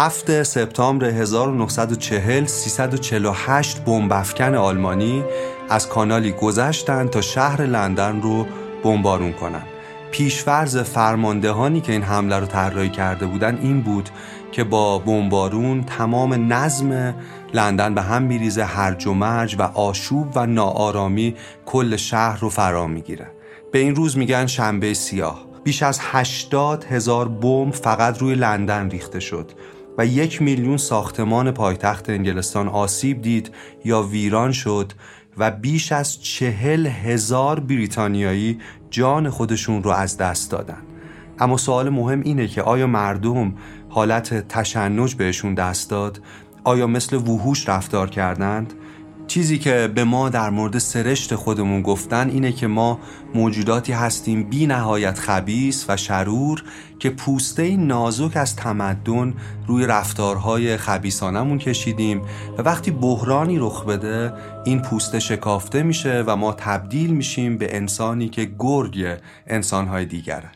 7 سپتامبر 1940 348 بمب افکن آلمانی از کانالی گذشتند تا شهر لندن رو بمبارون کنند. پیشفرز فرماندهانی که این حمله رو طراحی کرده بودن این بود که با بمبارون تمام نظم لندن به هم میریزه هرج و مرج و آشوب و ناآرامی کل شهر رو فرا می‌گیره. به این روز میگن شنبه سیاه. بیش از 80 هزار بمب فقط روی لندن ریخته شد. و یک میلیون ساختمان پایتخت انگلستان آسیب دید یا ویران شد و بیش از چهل هزار بریتانیایی جان خودشون رو از دست دادن اما سوال مهم اینه که آیا مردم حالت تشنج بهشون دست داد؟ آیا مثل وحوش رفتار کردند؟ چیزی که به ما در مورد سرشت خودمون گفتن اینه که ما موجوداتی هستیم بی نهایت خبیس و شرور که پوسته نازک از تمدن روی رفتارهای خبیسانمون کشیدیم و وقتی بحرانی رخ بده این پوسته شکافته میشه و ما تبدیل میشیم به انسانی که گرگ انسانهای دیگره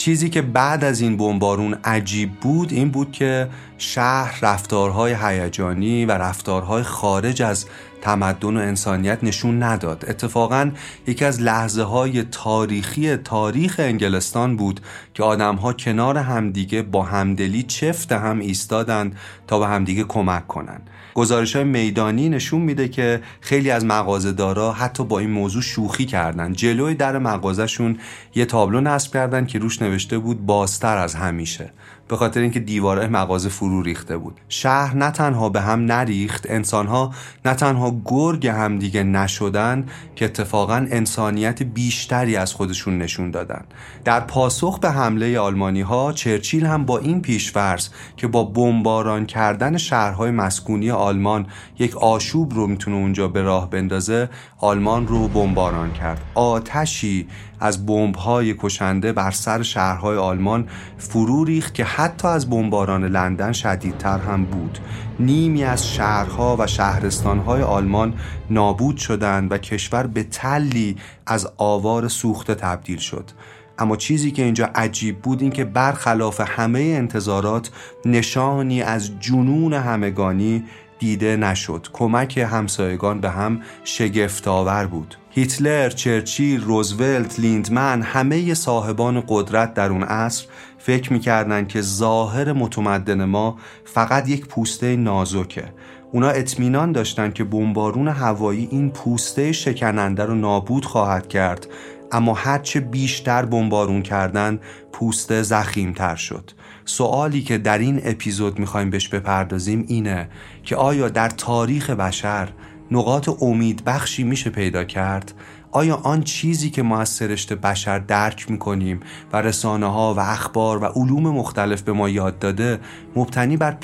چیزی که بعد از این بمبارون عجیب بود این بود که شهر رفتارهای هیجانی و رفتارهای خارج از تمدن و انسانیت نشون نداد. اتفاقا یکی از لحظه های تاریخی تاریخ انگلستان بود که آدم ها کنار همدیگه با همدلی چفت هم ایستادند تا به همدیگه کمک کنند. گزارش های میدانی نشون میده که خیلی از مغازه‌دارا حتی با این موضوع شوخی کردن جلوی در مغازهشون یه تابلو نصب کردن که روش نوشته بود بازتر از همیشه. به خاطر اینکه دیواره مغازه فرو ریخته بود. شهر نه تنها به هم نریخت انسانها نه تنها گرگ هم دیگه نشدن که اتفاقا انسانیت بیشتری از خودشون نشون دادن. در پاسخ به حمله آلمانی ها چرچیل هم با این پیشفرض که با بمباران کردن شهرهای مسکونی آلمان یک آشوب رو می‌تونه اونجا به راه بندازه آلمان رو بمباران کرد. آتشی از بمب‌های کشنده بر سر شهرهای آلمان فرو ریخت که حتی از بمباران لندن شدیدتر هم بود. نیمی از شهرها و شهرستانهای آلمان نابود شدند و کشور به تلی از آوار سوخته تبدیل شد. اما چیزی که اینجا عجیب بود این که برخلاف همه انتظارات نشانی از جنون همگانی دیده نشد. کمک همسایگان به هم شگفتآور بود. هیتلر، چرچیل، روزولت، لیندمن همه صاحبان قدرت در اون عصر فکر می‌کردن که ظاهر متمدن ما فقط یک پوسته نازکه. اونا اطمینان داشتن که بمبارون هوایی این پوسته شکننده رو نابود خواهد کرد اما هرچه بیشتر بمبارون کردن پوسته زخیمتر شد. سوالی که در این اپیزود می‌خوایم بهش بپردازیم اینه که آیا در تاریخ بشر نقاط امید بخشی میشه پیدا کرد؟ آیا آن چیزی که ما از سرشت بشر درک می‌کنیم و رسانه ها و اخبار و علوم مختلف به ما یاد داده مبتنی بر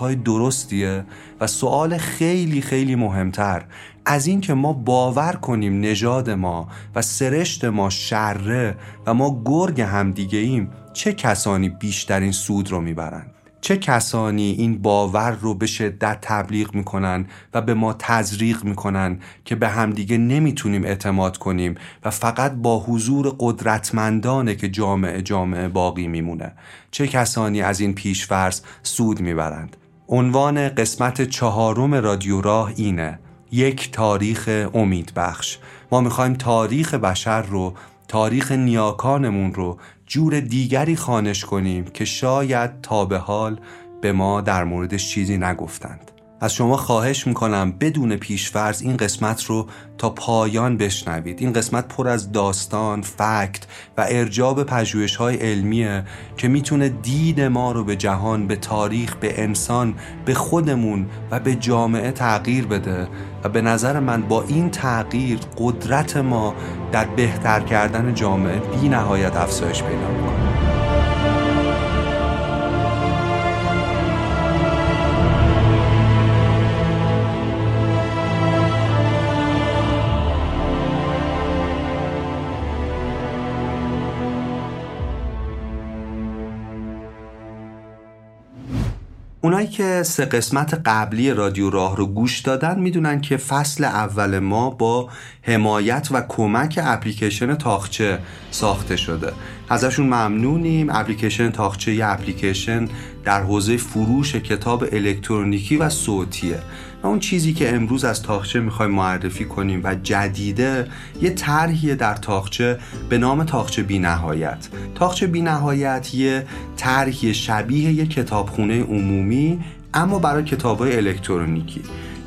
های درستیه؟ و سوال خیلی خیلی مهمتر از این که ما باور کنیم نژاد ما و سرشت ما شره و ما گرگ همدیگه ایم چه کسانی بیشترین سود رو می‌برند؟ چه کسانی این باور رو به شدت تبلیغ می‌کنن و به ما تزریق می‌کنن که به همدیگه نمی‌تونیم اعتماد کنیم و فقط با حضور قدرتمندانه که جامعه جامعه باقی میمونه؟ چه کسانی از این پیشفرض سود می‌برند؟ عنوان قسمت چهارم رادیو راه اینه یک تاریخ امید بخش. ما می‌خوایم تاریخ بشر رو تاریخ نیاکانمون رو جور دیگری خانش کنیم که شاید تا به حال به ما در موردش چیزی نگفتند. از شما خواهش می‌کنم بدون پیشفرز این قسمت رو تا پایان بشنوید. این قسمت پر از داستان، فکت و ارجاب پجویش های علمیه که می‌تونه دید ما رو به جهان، به تاریخ، به انسان، به خودمون و به جامعه تغییر بده و به نظر من با این تغییر قدرت ما در بهتر کردن جامعه بی نهایت افزایش پیدا می‌کنه. اونایی که سه قسمت قبلی رادیو راه رو گوش دادن می‌دونن که فصل اول ما با حمایت و کمک اپلیکیشن تاخچه ساخته شده. ازشون ممنونیم. اپلیکیشن تاخچه یه اپلیکیشن در حوزه فروش کتاب الکترونیکی و صوتیه. اون چیزی که امروز از تاخچه می‌خوایم معرفی کنیم و جدیده یه طرحیه در تاخچه به نام تاخچه بی نهایت تاخچه بی نهایت یه طرحی شبیه یه کتابخونه عمومی اما برای کتاب الکترونیکی.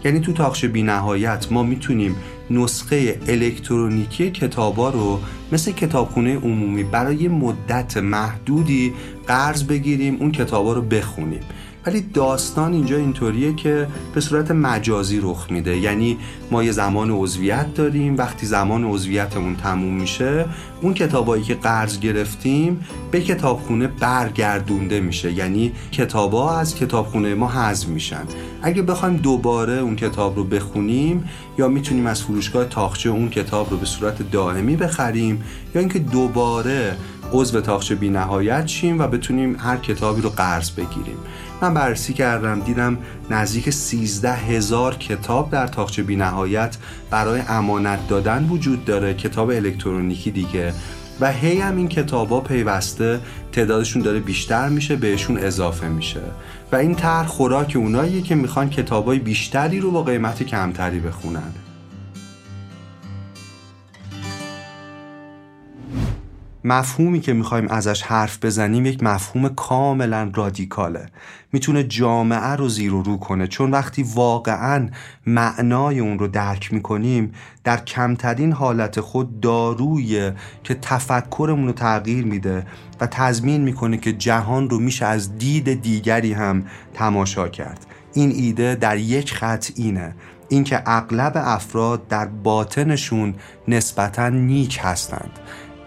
یعنی تو تاخچه بی نهایت ما می‌تونیم نسخه الکترونیکی کتابا رو مثل کتابخونه عمومی برای مدت محدودی قرض بگیریم اون کتابا رو بخونیم. ولی داستان اینجا اینطوریه که به صورت مجازی رخ میده. یعنی ما یه زمان عضویت داریم وقتی زمان عضویتمون تموم میشه اون کتابایی که قرض گرفتیم به کتابخونه برگردونده میشه. یعنی کتابا از کتابخونه ما حذف میشن. اگه بخوایم دوباره اون کتاب رو بخونیم یا می‌تونیم از فروشگاه تاخچه اون کتاب رو به صورت دائمی بخریم یا اینکه دوباره عضو تاخچه بی نهایت شیم و بتونیم هر کتابی رو قرض بگیریم. من بررسی کردم دیدم نزدیک 13 هزار کتاب در تاخچه بی نهایت برای امانت دادن وجود داره کتاب الکترونیکی دیگه. و هی هم این کتابا پیوسته تعدادشون داره بیشتر میشه بهشون اضافه میشه. و این طرح خوراک اوناییه که می‌خوان کتابای بیشتری رو با قیمت کمتری بخونن. مفهومی که می‌خوایم ازش حرف بزنیم یک مفهوم کاملا رادیکاله. می‌تونه جامعه رو زیر و رو کنه. چون وقتی واقعا معنای اون رو درک می‌کنیم در کمترین حالت خود دارویه که تفکرمون رو تغییر میده و تضمین می‌کنه که جهان رو میشه از دید دیگری هم تماشا کرد. این ایده در یک خط اینه. اینکه اغلب افراد در باطنشون نسبتا نیک هستند.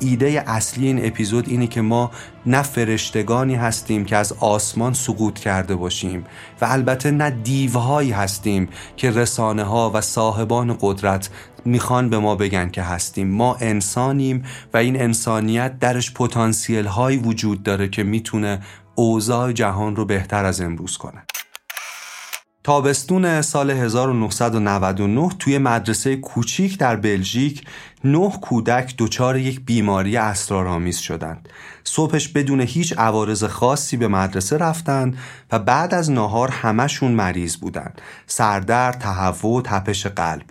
ایده اصلی این اپیزود اینه که ما نه فرشتگانی هستیم که از آسمان سقوط کرده باشیم و البته نه دیوهایی هستیم که رسانه ها و صاحبان قدرت می‌خوان به ما بگن که هستیم. ما انسانیم و این انسانیت درش پتانسیل هایی وجود داره که می‌تونه اوضاع جهان رو بهتر از امروز کنه. تابستون سال 1999 توی مدرسه کوچیک در بلژیک نه کودک دچار یک بیماری اسرارآمیز شدند. صبحش بدون هیچ عوارض خاصی به مدرسه رفتند و بعد از ناهار همشون مریض بودند. سردرد، تهوع، تپش قلب.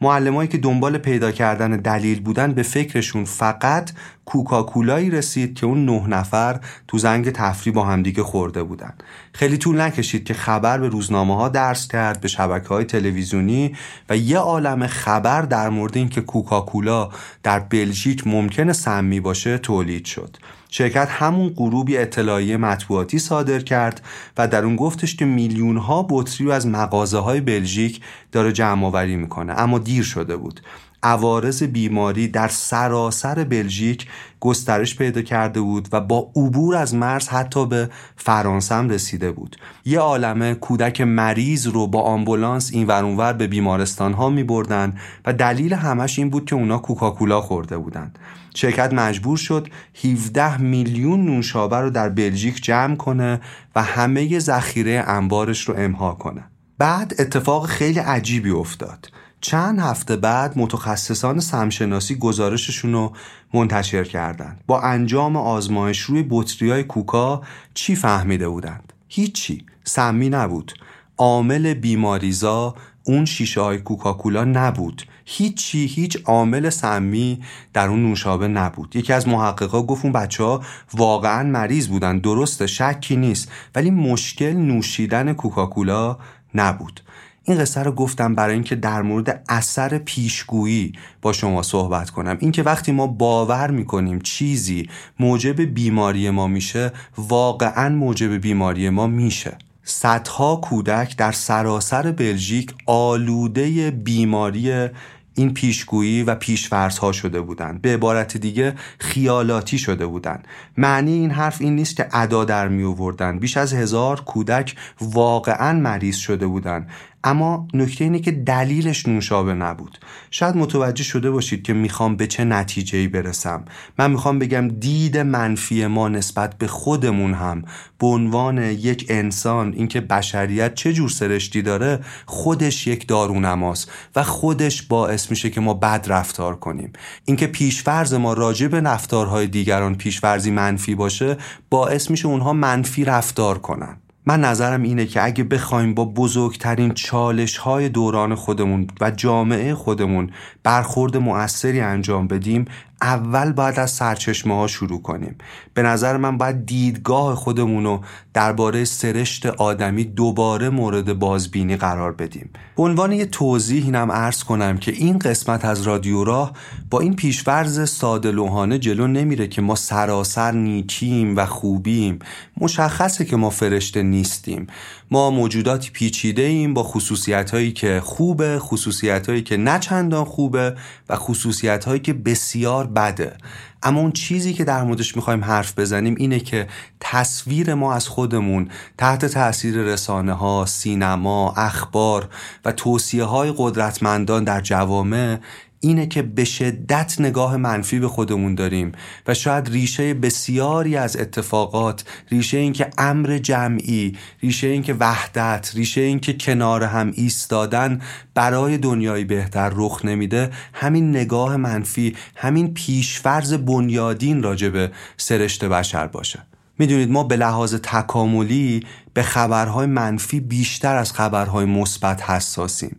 معلمایی که دنبال پیدا کردن دلیل بودن به فکرشون فقط کوکاکولایی رسید که اون نه نفر تو زنگ تفریح با همدیگه خورده بودن. خیلی طول نکشید که خبر به روزنامه ها درس کرد به شبکه های تلویزیونی و یه عالم خبر در مورد اینکه کوکاکولا در بلژیک ممکنه سمی باشه تولید شد. شرکت همون غروبی اطلاعیه مطبوعاتی صادر کرد و در اون گفتش که میلیون ها بطری رو از مغازه های بلژیک داره جمع آوری می‌کنه اما دیر شده بود. عوارض بیماری در سراسر بلژیک گسترش پیدا کرده بود و با عبور از مرز حتی به فرانسه هم رسیده بود. یه عالمه کودک مریض رو با آمبولانس این ورانور به بیمارستان ها می بردن و دلیل همش این بود که اونا کوکاکولا خورده بودند شرکت مجبور شد 17 میلیون نوشابه رو در بلژیک جمع کنه و همه ذخیره انبارش رو امها کنه. بعد اتفاق خیلی عجیبی افتاد. چند هفته بعد متخصصان سمشناسی گزارششون رو منتشر کردند. با انجام آزمایش روی بطری کوکا چی فهمیده بودند؟ هیچی. سمی نبود. عامل بیماریزا اون شیشه های کوکاکولا نبود. هیچی هیچ عامل سمی در اون نوشابه نبود. یکی از محققا گفت اون بچه ها واقعا مریض بودن درسته شکی نیست ولی مشکل نوشیدن کوکاکولا نبود. این قصه رو گفتم برای اینکه در مورد اثر پیشگویی با شما صحبت کنم. اینکه وقتی ما باور می‌کنیم چیزی موجب بیماری ما میشه واقعا موجب بیماری ما میشه. صدها کودک در سراسر بلژیک آلوده بیماری این پیشگویی و پیشورس ها شده بودند. به عبارت دیگه خیالاتی شده بودند. معنی این حرف این نیست که ادا در می آوردن بیش از هزار کودک واقعا مریض شده بودند. اما نکته اینه که دلیلش نوشابه نبود. شاید متوجه شده باشید که می‌خوام به چه نتیجه برسم. من می‌خوام بگم دید منفی ما نسبت به خودمون هم به عنوان یک انسان اینکه بشریت چه جور سرشتی داره خودش یک دارونماست و خودش باعث میشه که ما بد رفتار کنیم. اینکه پیشفرز ما راجع به رفتارهای دیگران پیشفرزی منفی باشه باعث میشه اونها منفی رفتار کنن. من نظرم اینه که اگه بخوایم با بزرگترین چالش های دوران خودمون و جامعه خودمون برخورد مؤثری انجام بدیم اول باید از سرچشمه ها شروع کنیم. به نظر من باید دیدگاه خودمون رو درباره سرشت آدمی دوباره مورد بازبینی قرار بدیم. به عنوان یه توضیح اینم عرض کنم که این قسمت از رادیو راه با این پیشورز ساده لوحانه جلو نمیره که ما سراسر نیکیم و خوبیم. مشخصه که ما فرشته نیستیم. ما موجوداتی پیچیده ایم با خصوصیت هایی که خوبه خصوصیت هایی که نه چندان خوبه و خصوصیت هایی که بسیار بده. اما اون چیزی که در موردش می‌خوایم حرف بزنیم اینه که تصویر ما از خودمون تحت تاثیر رسانه ها، سینما، اخبار و توصیه های قدرتمندان در جوامع اینه که به شدت نگاه منفی به خودمون داریم و شاید ریشه بسیاری از اتفاقات ریشه این که امر جمعی ریشه این که وحدت ریشه این که کنار هم ایستادن برای دنیای بهتر رخ نمیده همین نگاه منفی همین پیشفرز بنیادین راجبه سرشت بشر باشه. می‌دونید ما به لحاظ تکاملی به خبرهای منفی بیشتر از خبرهای مثبت حساسیم.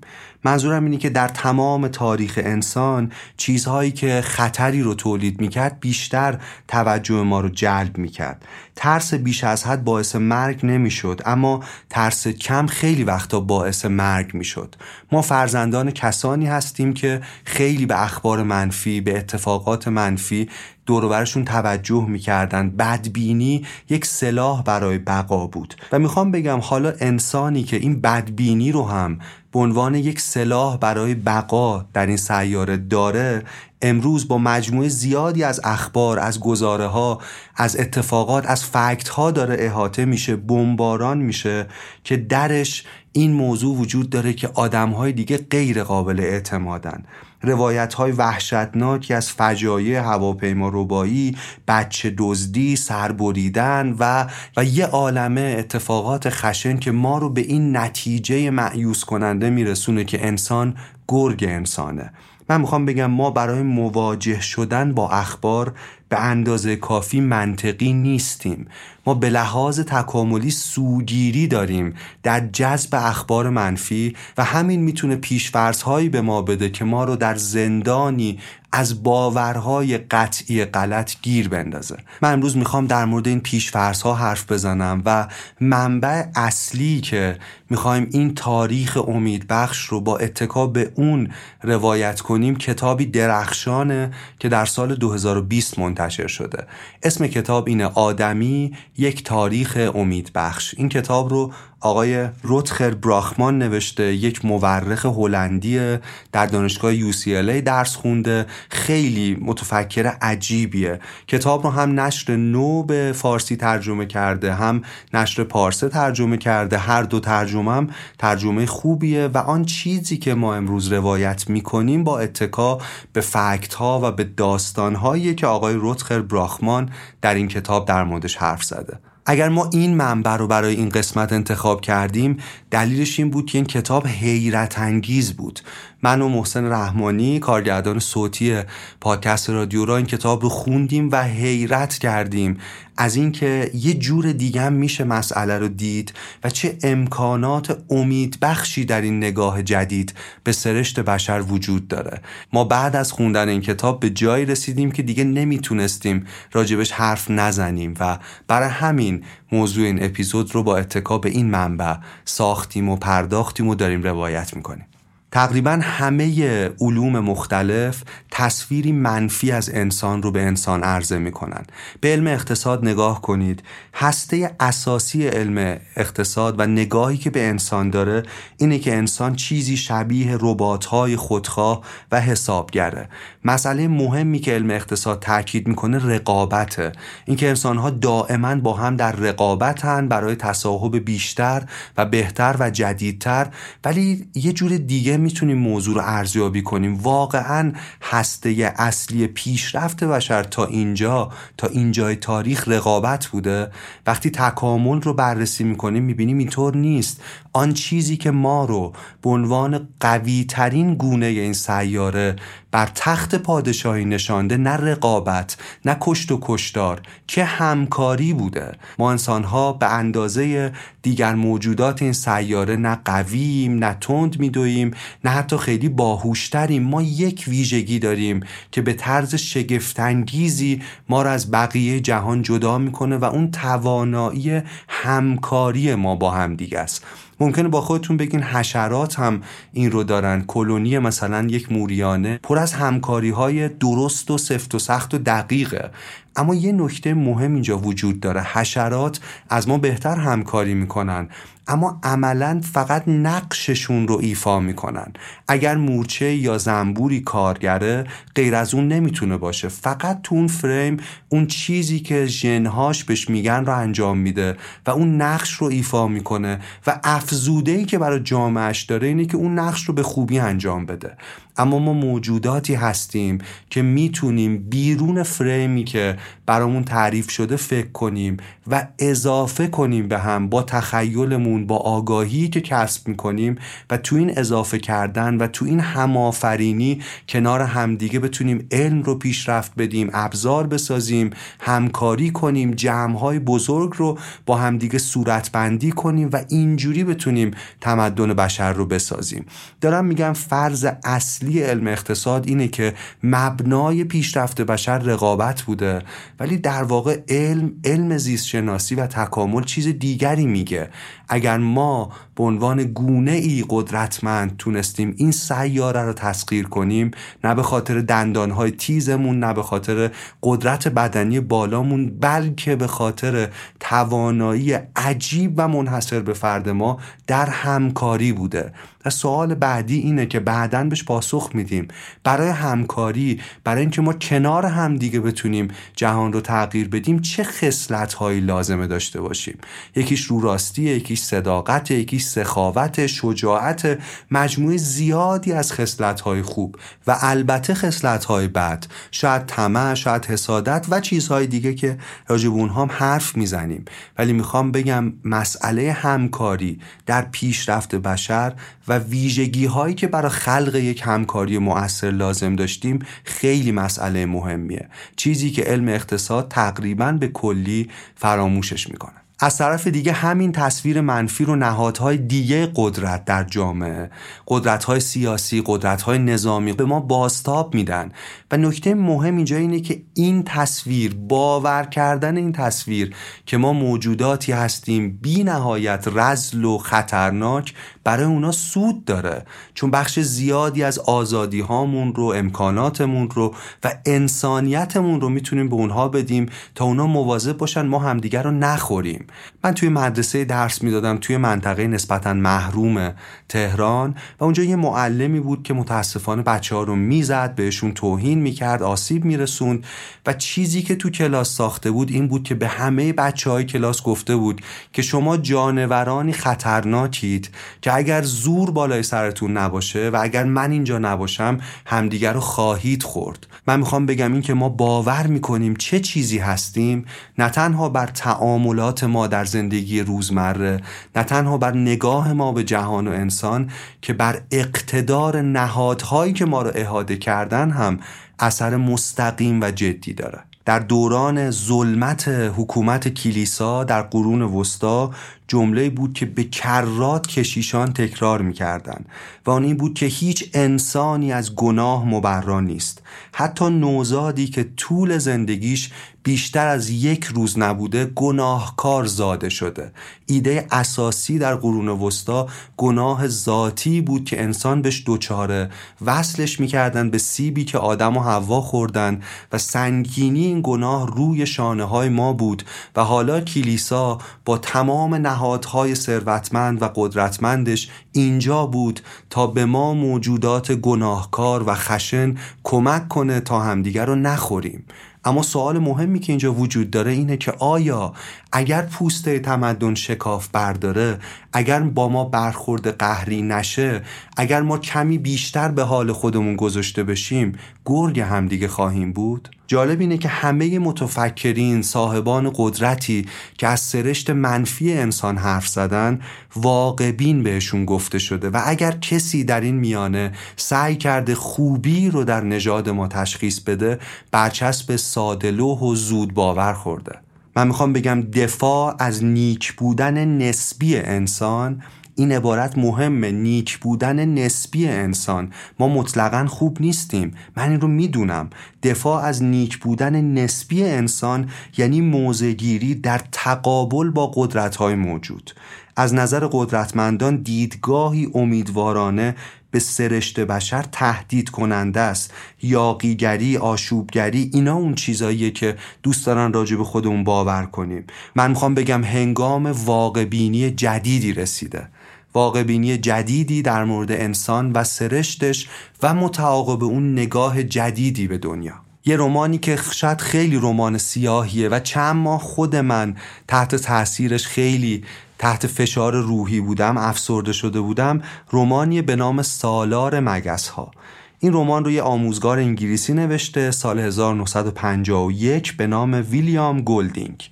منظورم اینه که در تمام تاریخ انسان چیزهایی که خطری رو تولید می‌کرد بیشتر توجه ما رو جلب می‌کرد. ترس بیش از حد باعث مرگ نمی‌شد اما ترس کم خیلی وقتا باعث مرگ می‌شد. ما فرزندان کسانی هستیم که خیلی به اخبار منفی به اتفاقات منفی دوروبرشون توجه می‌کردن. بدبینی یک سلاح برای بقا بود. و می‌خوام بگم حالا انسانی که این بدبینی رو هم به عنوان یک سلاح برای بقا در این سیاره داره امروز با مجموعه زیادی از اخبار از گزاره ها از اتفاقات از فکت ها داره احاطه میشه بمباران میشه که درش این موضوع وجود داره که آدم های دیگه غیر قابل اعتمادن. روایت های وحشتناکی از فجایع هواپیما ربایی بچه دزدی سربریدن و و یه عالمه اتفاقات خشن که ما رو به این نتیجه معیوس کننده میرسونه که انسان گرگ انسانه. من می‌خوام بگم ما برای مواجه شدن با اخبار به اندازه کافی منطقی نیستیم. ما به لحاظ تکاملی سوگیری داریم در جذب اخبار منفی و همین می‌تونه پیشفرزهایی به ما بده که ما رو در زندانی از باورهای قطعی غلط گیر بندازه. من امروز می‌خوام در مورد این پیشفرزها حرف بزنم و منبع اصلی که می‌خوایم این تاریخ امیدبخش رو با اتکا به اون روایت کنیم کتابی درخشانه که در سال 2020 منتشر شده. اسم کتاب اینه آدمی یک تاریخ امیدبخش. این کتاب رو آقای روتخر براخمان نوشته یک مورخ هلندی در دانشگاه UCLA درس خونده خیلی متفکر عجیبیه. کتاب رو هم نشر نو به فارسی ترجمه کرده هم نشر پارسه ترجمه کرده هر دو ترجمه هم ترجمه خوبیه و آن چیزی که ما امروز روایت می‌کنیم با اتکا به فکت ها و به داستان هایی که آقای روتخر براخمان در این کتاب در موردش حرف زده. اگر ما این منبع رو برای این قسمت انتخاب کردیم دلیلش این بود که این کتاب حیرت انگیز بود. من و محسن رحمانی کارگردان صوتی پادکست رادیو را این کتاب رو خوندیم و حیرت کردیم. از اینکه یه جور دیگه هم میشه مسئله رو دید و چه امکانات امیدبخشی در این نگاه جدید به سرشت بشر وجود داره. ما بعد از خوندن این کتاب به جایی رسیدیم که دیگه نمی‌تونستیم راجبش حرف نزنیم و برای همین موضوع این اپیزود رو با اتکا به این منبع ساختیم و پرداختیم و داریم روایت می‌کنیم. تقریبا همه علوم مختلف تصویری منفی از انسان رو به انسان عرضه می‌کنن. به علم اقتصاد نگاه کنید. هسته اساسی علم اقتصاد و نگاهی که به انسان داره اینه که انسان چیزی شبیه ربات‌های خودخواه و حسابگره. مسئله مهمی که علم اقتصاد تاکید می‌کنه رقابته. اینکه انسانها دائما با هم در رقابتن برای تصاحب بیشتر و بهتر و جدیدتر. ولی یه جور دیگه می‌تونیم موضوع رو ارزیابی کنیم. واقعا هسته اصلی پیشرفت بشر تا اینجا تا اینجای تاریخ رقابت بوده. وقتی تکامل رو بررسی می‌کنیم می‌بینیم اینطور نیست. آن چیزی که ما رو به عنوان قوی ترین گونه این سیاره بر تخت پادشاهی نشانده نه رقابت نه کشت و کشتار که همکاری بوده. ما انسان ها به اندازه دیگر موجودات این سیاره نه قویم نه تند میدویم نه حتی خیلی باهوشتریم. ما یک ویژگی داریم که به طرز شگفتانگیزی ما را از بقیه جهان جدا می‌کنه و اون توانایی همکاری ما با هم دیگه است. ممکنه با خودتون بگین حشرات هم این رو دارن. کلونی مثلا یک موریانه پر از همکاری های درست و سفت و سخت و دقیقه. اما یه نکته مهم اینجا وجود داره. حشرات از ما بهتر همکاری می‌کنن. اما عملا فقط نقششون رو ایفا می‌کنن. اگر مورچه یا زنبوری کارگره غیر از اون نمی‌تونه باشه. فقط تو اون فریم اون چیزی که ژنهاش بهش میگن رو انجام میده و اون نقش رو ایفا می‌کنه و افزوده ای که برای جامعش داره اینه که اون نقش رو به خوبی انجام بده. اما ما موجوداتی هستیم که می‌تونیم بیرون فریمی که برامون تعریف شده فکر کنیم. و اضافه کنیم به هم با تخیلمون با آگاهی که کسب می‌کنیم و تو این اضافه کردن و تو این همآفرینی کنار همدیگه بتونیم علم رو پیشرفت بدیم ابزار بسازیم همکاری کنیم جمعهای بزرگ رو با همدیگه صورتبندی کنیم و اینجوری بتونیم تمدن بشر رو بسازیم. دارم میگم فرض اصلی علم اقتصاد اینه که مبنای پیشرفت بشر رقابت بوده ولی در واقع علم علم زیست شناسی و تکامل چیز دیگری میگه. اگر ما به عنوان گونه ای قدرتمند تونستیم این سیاره رو تسخیر کنیم نه به خاطر دندانهای تیزمون نه به خاطر قدرت بدنی بالامون بلکه به خاطر توانایی عجیب و منحصر به فرد ما در همکاری بوده. و سوال بعدی اینه که بعدا بهش پاسخ میدیم. برای همکاری برای اینکه ما کنار هم دیگه بتونیم جهان رو تغییر بدیم چه خصلت هایی لازمه داشته باشیم؟ یکیش رو راستیه یکیش صداقت یکیش سخاوت شجاعت مجموعه زیادی از خصلت های خوب و البته خصلت های بد. شاید طمع شاید حسادت و چیزهای دیگه که راجب اونها هم حرف می‌زنیم. ولی می‌خوام بگم مسئله همکاری در پیشرفت بشر و ویژگی هایی که برای خلق یک همکاری مؤثر لازم داشتیم خیلی مسئله مهمیه. چیزی که علم اقتصاد تقریبا به کلی فراموشش می‌کنه. از طرف دیگه همین تصویر منفی رو نهادهای دیگه قدرت در جامعه قدرتهای سیاسی قدرتهای نظامی به ما باستاب میدن. و نکته مهم اینجا اینه که این تصویر باور کردن این تصویر که ما موجوداتی هستیم بی نهایت رزل و خطرناک برای اونا سود داره. چون بخش زیادی از آزادی هامون رو امکاناتمون رو و انسانیتمون رو می‌تونیم به اونها بدیم تا اونا مواظب باشن ما همدیگر رو نخوریم. من توی مدرسه درس می‌دادم توی منطقه نسبتا محروم تهران و اونجا یه معلمی بود که متاسفانه بچه ها رو می‌زد بهشون توهین می‌کرد آسیب میرسوند و چیزی که تو کلاس ساخته بود این بود که به همه بچه های کلاس گفته بود که شما جانورانی خطرناکید که اگر زور بالای سرتون نباشه و اگر من اینجا نباشم همدیگر رو خواهید خورد. من می‌خوام بگم این که ما باور می‌کنیم چه چیزی هستیم نه تنها بر تعاملات ما در زندگی روزمره نه تنها بر نگاه ما به جهان و انسان که بر اقتدار نهادهایی که ما رو احاده کردن هم اثر مستقیم و جدی داره. در دوران ظلمت حکومت کلیسا در قرون وسطا جمله بود که به کرات کشیشان تکرار می‌کردن و آن این بود که هیچ انسانی از گناه مبرا نیست. حتی نوزادی که طول زندگیش بیشتر از یک روز نبوده گناهکار زاده شده. ایده اساسی در قرون وسطا گناه ذاتی بود که انسان بهش دوچاره وصلش می‌کردن به سیبی که آدم و حوا خوردن و سنگینی این گناه روی شانه های ما بود و حالا کلیسا با تمام نهادهای ثروتمند و قدرتمندش اینجا بود تا به ما موجودات گناهکار و خشن کمک کنه تا همدیگر رو نخوریم. اما سوال مهمی که اینجا وجود داره اینه که آیا اگر پوسته تمدن شکاف برداره اگر با ما برخورد قهری نشه اگر ما کمی بیشتر به حال خودمون گذاشته بشیم گرگ همدیگه خواهیم بود؟ جالب اینه که همه متفکرین صاحبان قدرتی که از سرشت منفی انسان حرف زدن واقبین بهشون گفته شده و اگر کسی در این میانه سعی کرده خوبی رو در نژاد ما تشخیص بده برچسب سادلوح و زود باور خورده. من می‌خوام بگم دفاع از نیک بودن نسبی انسان این عبارت مهمه نیک بودن نسبی انسان. ما مطلقا خوب نیستیم. من این رو می‌دونم. دفاع از نیک بودن نسبی انسان یعنی موزگیری در تقابل با قدرت های موجود. از نظر قدرتمندان دیدگاهی امیدوارانه به سرشت بشر تهدید کننده است. یاقیگری آشوبگری اینا اون چیزاییه که دوست دارن راجع به خودمون باور کنیم. من می‌خوام بگم هنگام واقعبینی جدیدی رسیده. واقعبینی جدیدی در مورد انسان و سرشتش و متعاقب اون نگاه جدیدی به دنیا. یه رومانی که شاید خیلی رمان سیاهیه و چند ماه خود من تحت تاثیرش خیلی تحت فشار روحی بودم افسرده شده بودم رومانی به نام سالار مگس ها این رمان رو یه آموزگار انگلیسی نوشته سال 1951 به نام ویلیام گلدینگ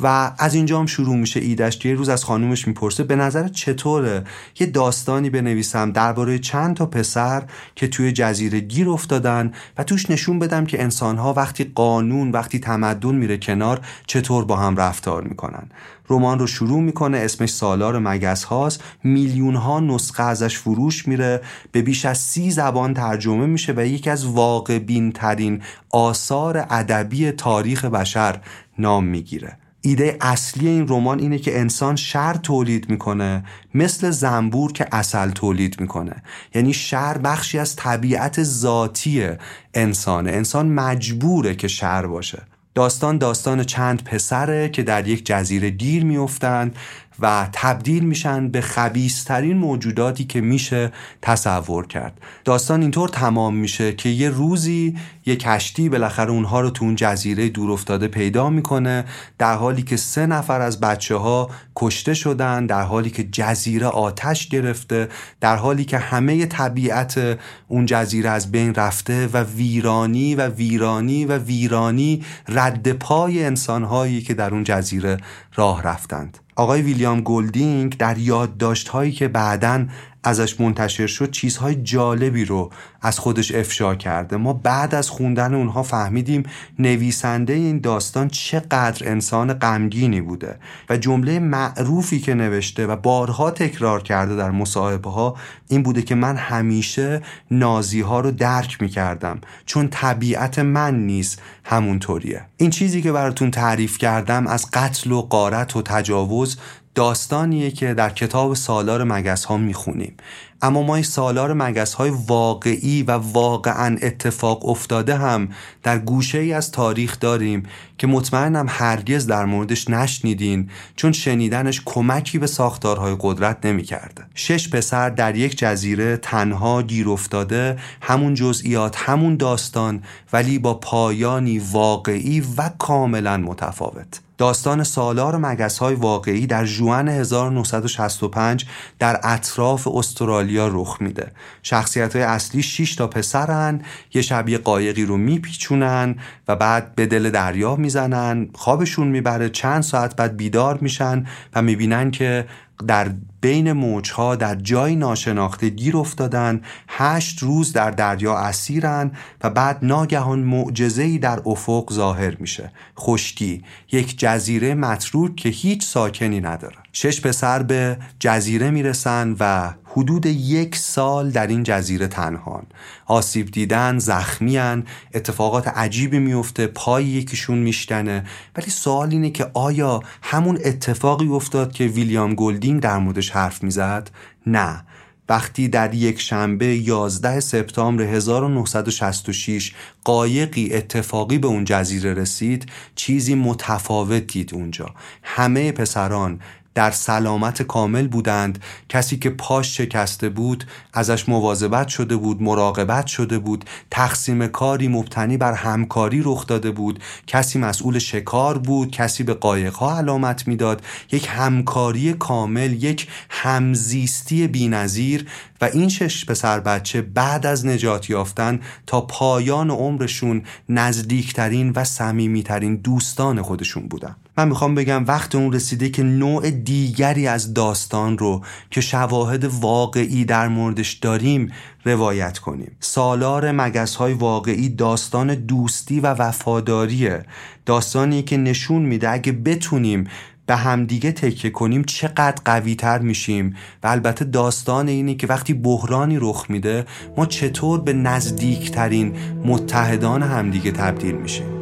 و از اینجا هم شروع میشه ایدش یه روز از خانومش می‌پرسه به نظر چطوره؟ یه داستانی بنویسم درباره چند تا پسر که توی جزیره گیر افتادن و توش نشون بدم که انسانها وقتی قانون وقتی تمدن میره کنار چطور با هم رفتار می‌کنن. رمان رو شروع می‌کنه اسمش سالار مگس هاست. میلیون ها نسخه ازش فروش میره. به بیش از سی زبان ترجمه میشه و یکی از واقع بین ترین آثار ادبی تاریخ بشر نام می‌گیره. ایده اصلی این رمان اینه که انسان شر تولید می‌کنه مثل زنبور که اصل تولید می‌کنه. یعنی شر بخشی از طبیعت ذاتی انسانه. انسان مجبوره که شر باشه. داستان داستان چند پسره که در یک جزیره گیر میافتند. و تبدیل میشن به خبیسترین موجوداتی که میشه تصور کرد. داستان اینطور تمام میشه که یه روزی یه کشتی بالاخره اونها رو تو اون جزیره دور افتاده پیدا می‌کنه در حالی که سه نفر از بچه ها کشته شدن در حالی که جزیره آتش گرفته در حالی که همه طبیعت اون جزیره از بین رفته و ویرانی و ویرانی و ویرانی رد پای انسانهایی که در اون جزیره راه رفتند. آقای ویلیام گلدینگ در یادداشت هایی که بعداً ازش منتشر شد چیزهای جالبی رو از خودش افشا کرده. ما بعد از خوندن اونها فهمیدیم نویسنده این داستان چقدر انسان غمگینی بوده و جمله معروفی که نوشته و بارها تکرار کرده در مصاحبه ها این بوده که من همیشه نازی ها رو درک می کردم چون طبیعت من نیست همونطوریه. این چیزی که براتون تعریف کردم از قتل و قارت و تجاوز داستانیه که در کتاب سالار مگس ها می‌خونیم اما ما این سالار مگس های واقعی و واقعا اتفاق افتاده هم در گوشه ای از تاریخ داریم که مطمئنم هرگز در موردش نشنیدین چون شنیدنش کمکی به ساختارهای قدرت نمی‌کرده. شش پسر در یک جزیره تنها گیر افتاده همون جزئیات همون داستان ولی با پایانی واقعی و کاملا متفاوت داستان سالار مگس های واقعی در جوان 1965 در اطراف استرالیا رخ میده. شخصیت های اصلی 6 تا پسرن یه شبیه قایقی رو میپیچونن و بعد به دل دریا می‌زنن خوابشون می‌بره چند ساعت بعد بیدار میشن و می‌بینن که در بین موجها در جای ناشناخته گیر افتادن هشت روز در دریا اسیرن و بعد ناگهان معجزه‌ای در افق ظاهر میشه. خشکی یک جزیره متروک که هیچ ساکنی نداره شش پسر به جزیره می‌رسن و حدود یک سال در این جزیره تنهان. آسیب دیدن زخمیان اتفاقات عجیبی میفته پای یکیشون میشکنه. ولی سوال اینه که آیا همون اتفاقی افتاد که ویلیام گلدینگ در موردش حرف می‌زد؟ نه. وقتی در یک شنبه 11 سپتامبر 1966 قایقی اتفاقی به اون جزیره رسید چیزی متفاوت دید اونجا. همه پسران در سلامت کامل بودند. کسی که پاش شکسته بود ازش مواظبت شده بود مراقبت شده بود تقسیم کاری مبتنی بر همکاری رخ داده بود. کسی مسئول شکار بود کسی به قایقها علامت می‌داد. یک همکاری کامل یک همزیستی بینظیر و این شش پسر بچه بعد از نجات یافتن تا پایان عمرشون نزدیکترین و صمیمیترین دوستان خودشون بودن. من می‌خوام بگم وقت اون رسیده که نوع دیگری از داستان رو که شواهد واقعی در موردش داریم روایت کنیم. سالار مگس های واقعی داستان دوستی و وفاداریه. داستانی که نشون میده اگه بتونیم به همدیگه تکه کنیم چقدر قوی تر میشیم و البته داستان اینه که وقتی بحرانی رخ میده ما چطور به نزدیکترین متحدان همدیگه تبدیل میشیم.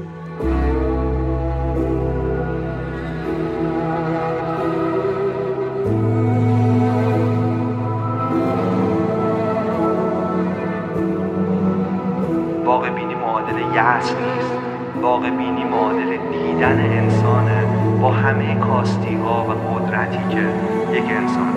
همه کاستی ها و قدرتی که یک انسان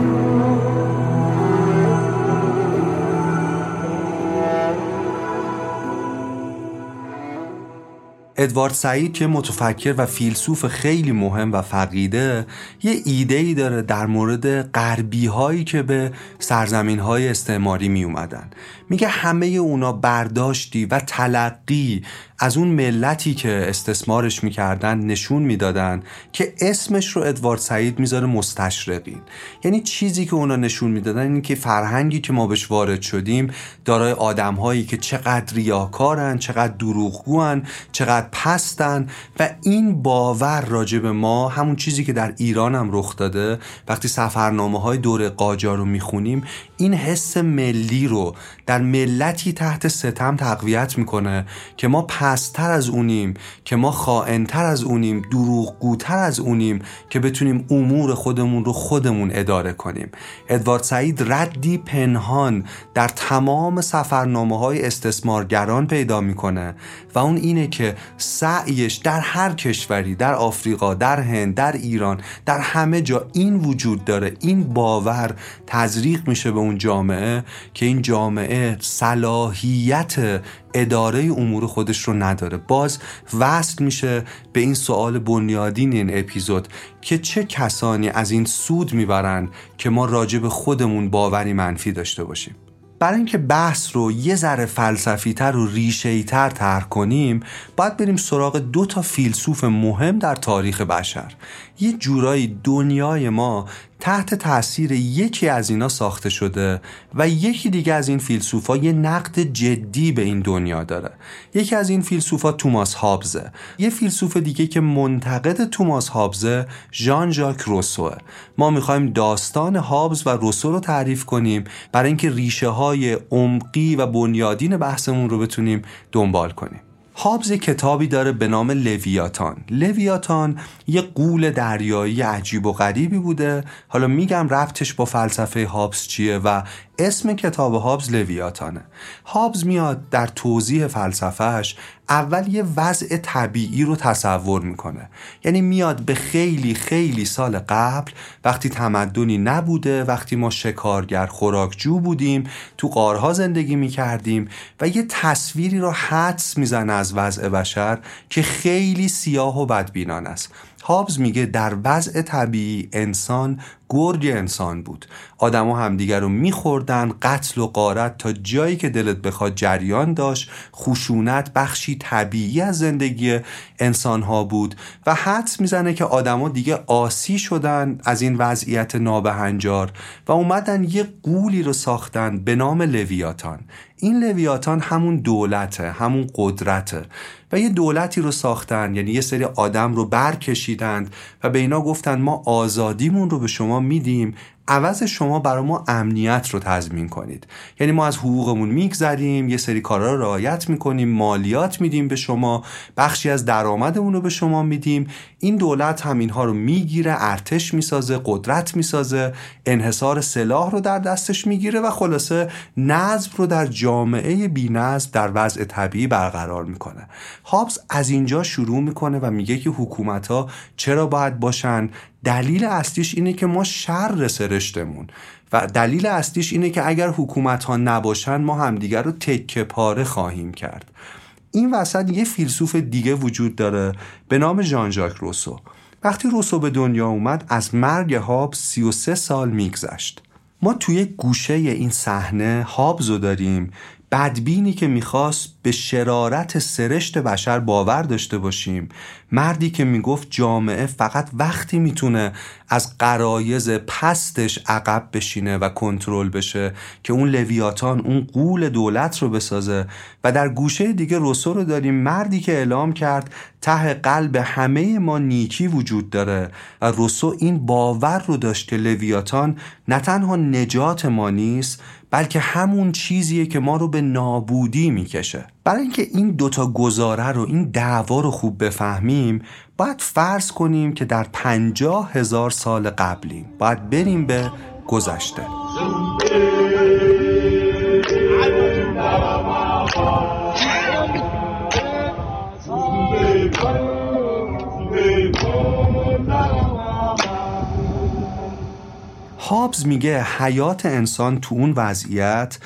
ادوارد سعید که متفکر و فیلسوف خیلی مهم و فقیده یه ایده ای داره در مورد غربی هایی که به سرزمین های استعماری می اومدن میگه همه اونا برداشتی و تلقی از اون ملتی که استثمارش می‌کردن نشون می‌دادن که اسمش رو ادوارد سعید می‌ذاره مستشرقین. یعنی چیزی که اونا نشون می‌دادن این که فرهنگی که ما بهش وارد شدیم دارای آدمهایی که چقدر ریاکارن چقدر دروغگوان چقدر پستن و این باور راجع به ما همون چیزی که در ایران هم رخ داده وقتی سفرنامه های دور قاجار رو می‌خونیم این حس ملی رو در ملتی تحت ستم تقویت می‌کنه که ما پستر از اونیم که ما خائنتر از اونیم دروغگوتر از اونیم که بتونیم امور خودمون رو خودمون اداره کنیم. ادوارد سعید ردی پنهان در تمام سفرنامه های استثمارگران پیدا می‌کنه و اون اینه که سعیش در هر کشوری در آفریقا در هند در ایران در همه جا این وجود داره. این باور تزریق میشه به اون جامعه که این جامعه صلاحیت اداره امور خودش رو نداره. باز وصل میشه به این سوال بنیادین این اپیزود که چه کسانی از این سود می‌برند که ما راجع به خودمون باوری منفی داشته باشیم؟ برای اینکه بحث رو یه ذره فلسفی تر و ریشه تر تر کنیم باید بریم سراغ دو تا فیلسوف مهم در تاریخ بشر. یه جورایی دنیای ما تحت تاثیر یکی از اینا ساخته شده و یکی دیگه از این فیلسوفا یه نقد جدی به این دنیا داره. یکی از این فیلسوفا توماس هابزه. یه فیلسوف دیگه که منتقد توماس هابزه ژان ژاک روسوه. ما می‌خوایم داستان هابز و روسو رو تعریف کنیم برای اینکه ریشه های عمقی و بنیادین بحثمون رو بتونیم دنبال کنیم. هابز کتابی داره به نام لویاتان. لویاتان یه قول دریایی عجیب و غریبی بوده. حالا میگم ربطش با فلسفه هابز چیه و اسم کتاب هابز لویاتانه. هابز میاد در توضیح فلسفهش اول یه وضع طبیعی رو تصور می‌کنه. یعنی میاد به خیلی خیلی سال قبل وقتی تمدنی نبوده وقتی ما شکارگر خوراکجو بودیم تو قارها زندگی می‌کردیم و یه تصویری رو حدس می‌زنه از وضع بشر که خیلی سیاه و بدبینان است. هابز میگه در وضع طبیعی انسان گرگ انسان بود. آدما همدیگر رو میخوردن قتل و قارت تا جایی که دلت بخواد جریان داشت. خشونت بخشی طبیعی از زندگی انسان ها بود و حدس می‌زنه که آدما دیگه آسی شدن از این وضعیت نابهنجار و اومدن یه قولی رو ساختن به نام لویاتان. این لویاتان همون دولته همون قدرته و یه دولتی رو ساختن یعنی یه سری آدم رو برکشیدند و به اینا گفتن ما آزادیمون رو به شما میدیم عوض شما برای ما امنیت رو تضمین کنید. یعنی ما از حقوقمون میگذریم یه سری کارا رو رعایت می‌کنیم مالیات میدیم به شما بخشی از درآمدمون رو به شما میدیم. این دولت هم اینها رو می‌گیره ارتش می‌سازه قدرت می‌سازه انحصار سلاح رو در دستش می‌گیره و خلاصه نظم رو در جامعه بینظم در وضع طبیعی برقرار می‌کنه. هابز از اینجا شروع می‌کنه و میگه که حکومت ها چرا باید باشن؟ دلیل اصلیش اینه که ما شر سرشتمون و دلیل اصلیش اینه که اگر حکومت ها نباشن ما همدیگر رو تکه پاره خواهیم کرد. این وسط یه فیلسوف دیگه وجود داره به نام ژان ژاک روسو. وقتی روسو به دنیا اومد از مرگ هاب 33 سال میگذشت. ما توی گوشه این صحنه هابزو داریم بدبینی که می‌خواست به شرارت سرشت بشر باور داشته باشیم. مردی که می‌گفت جامعه فقط وقتی می‌تونه از قرایز پستش عقب بشینه و کنترل بشه که اون لویاتان اون قول دولت رو بسازه. و در گوشه دیگه روسو رو داریم. مردی که اعلام کرد ته قلب همه ما نیکی وجود داره. و روسو این باور رو داشت که لویاتان نه تنها نجات ما نیست بلکه همون چیزیه که ما رو به نابودی می‌کشه. برای اینکه این دوتا گزاره رو این دعوا رو خوب بفهمیم باید فرض کنیم که در پنجاه هزار سال قبلیم. باید بریم به گذشته. هابز میگه حیات انسان تو اون وضعیت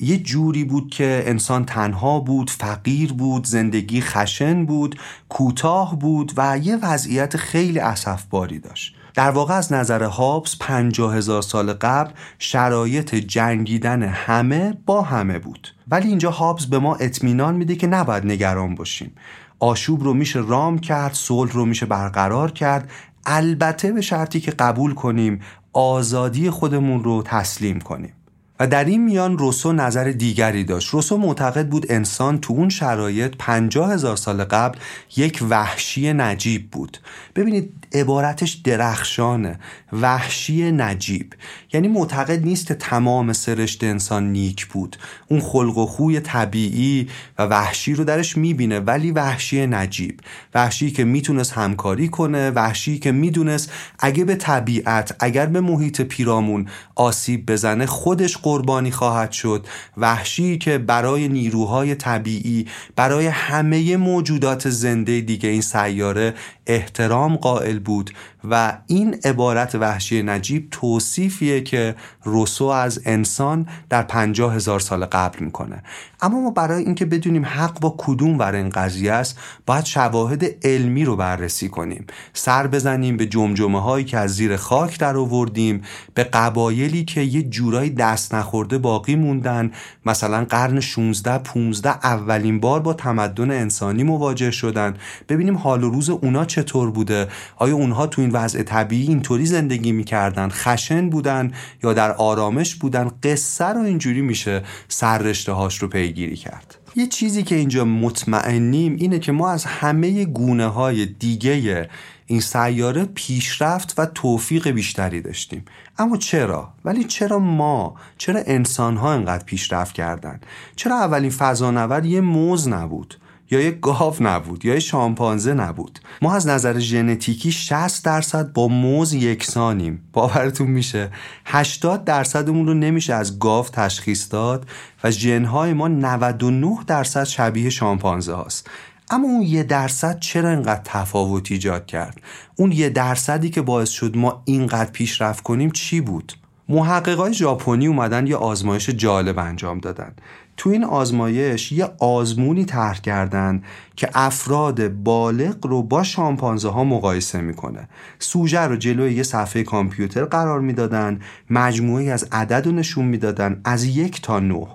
یه جوری بود که انسان تنها بود فقیر بود زندگی خشن بود کوتاه بود و یه وضعیت خیلی اسفباری داشت. در واقع از نظر هابز پنجاه هزار سال قبل شرایط جنگیدن همه با همه بود. ولی اینجا هابز به ما اطمینان میده که نباید نگران باشیم. آشوب رو میشه رام کرد صلح رو میشه برقرار کرد. البته به شرطی که قبول کنیم آزادی خودمون رو تسلیم کنیم. و در این میان روسو نظر دیگری داشت. روسو معتقد بود انسان تو اون شرایط پنجاه هزار سال قبل یک وحشی نجیب بود. ببینید عبارتش درخشانه. وحشی نجیب. یعنی معتقد نیست تمام سرشت انسان نیک بود. اون خلق و خوی طبیعی و وحشی رو درش می‌بینه ولی وحشی نجیب. وحشی که می‌تونست همکاری کنه وحشی که می‌دونست اگه به طبیعت اگر به محیط پیرامون آسیب بزنه خودش قربانی خواهد شد. وحشی که برای نیروهای طبیعی برای همه موجودات زنده دیگه این سیاره احترام قائل بود. و این عبارت وحشی نجیب توصیفیه که روسو از انسان در پنجاه هزار سال قبل می‌کنه. اما ما برای اینکه بدونیم حق با کدوم ور این قضیه است باید شواهد علمی رو بررسی کنیم. سر بزنیم به جمجمه هایی که از زیر خاک در آوردیم به قبایلی که یه جورایی دست نخورده باقی موندن. مثلا قرن 16 15 اولین بار با تمدن انسانی مواجه شدن. ببینیم حال و روز اونا چطور بوده؟ آیا اونها تو وضع طبیعی اینطوری زندگی می‌کردن. خشن بودن یا در آرامش بودن. قصه رو اینجوری میشه سررشته هاش رو پیگیری کرد. یه چیزی که اینجا مطمئنیم اینه که ما از همه گونه های دیگه این سیاره پیشرفت و توفیق بیشتری داشتیم. اما چرا؟ ولی چرا ما؟ چرا انسان ها انقدر پیشرفت کردن؟ چرا اولین فضانورد یه موز نبود؟ یا یک گاو نبود یا یک شامپانزه نبود. ما از نظر ژنتیکی 60 درصد با موز یکسانیم. باورتون میشه؟ 80 درصدمون رو نمیشه از گاو تشخیص داد و ژنهای ما 99 درصد شبیه شامپانزه هاست. اما اون یه درصد چرا اینقدر تفاوت ایجاد کرد؟ اون یه درصدی که باعث شد ما اینقدر پیشرفت کنیم چی بود؟ محققای ژاپنی اومدن یه آزمایش جالب انجام دادن. تو این آزمایش یه آزمونی طرح کردن که افراد بالغ رو با شامپانزه ها مقایسه می‌کنه. سوژه رو جلوی یه صفحه کامپیوتر قرار می‌دادن مجموعی از عدد رو نشون می‌دادن از یک تا نه.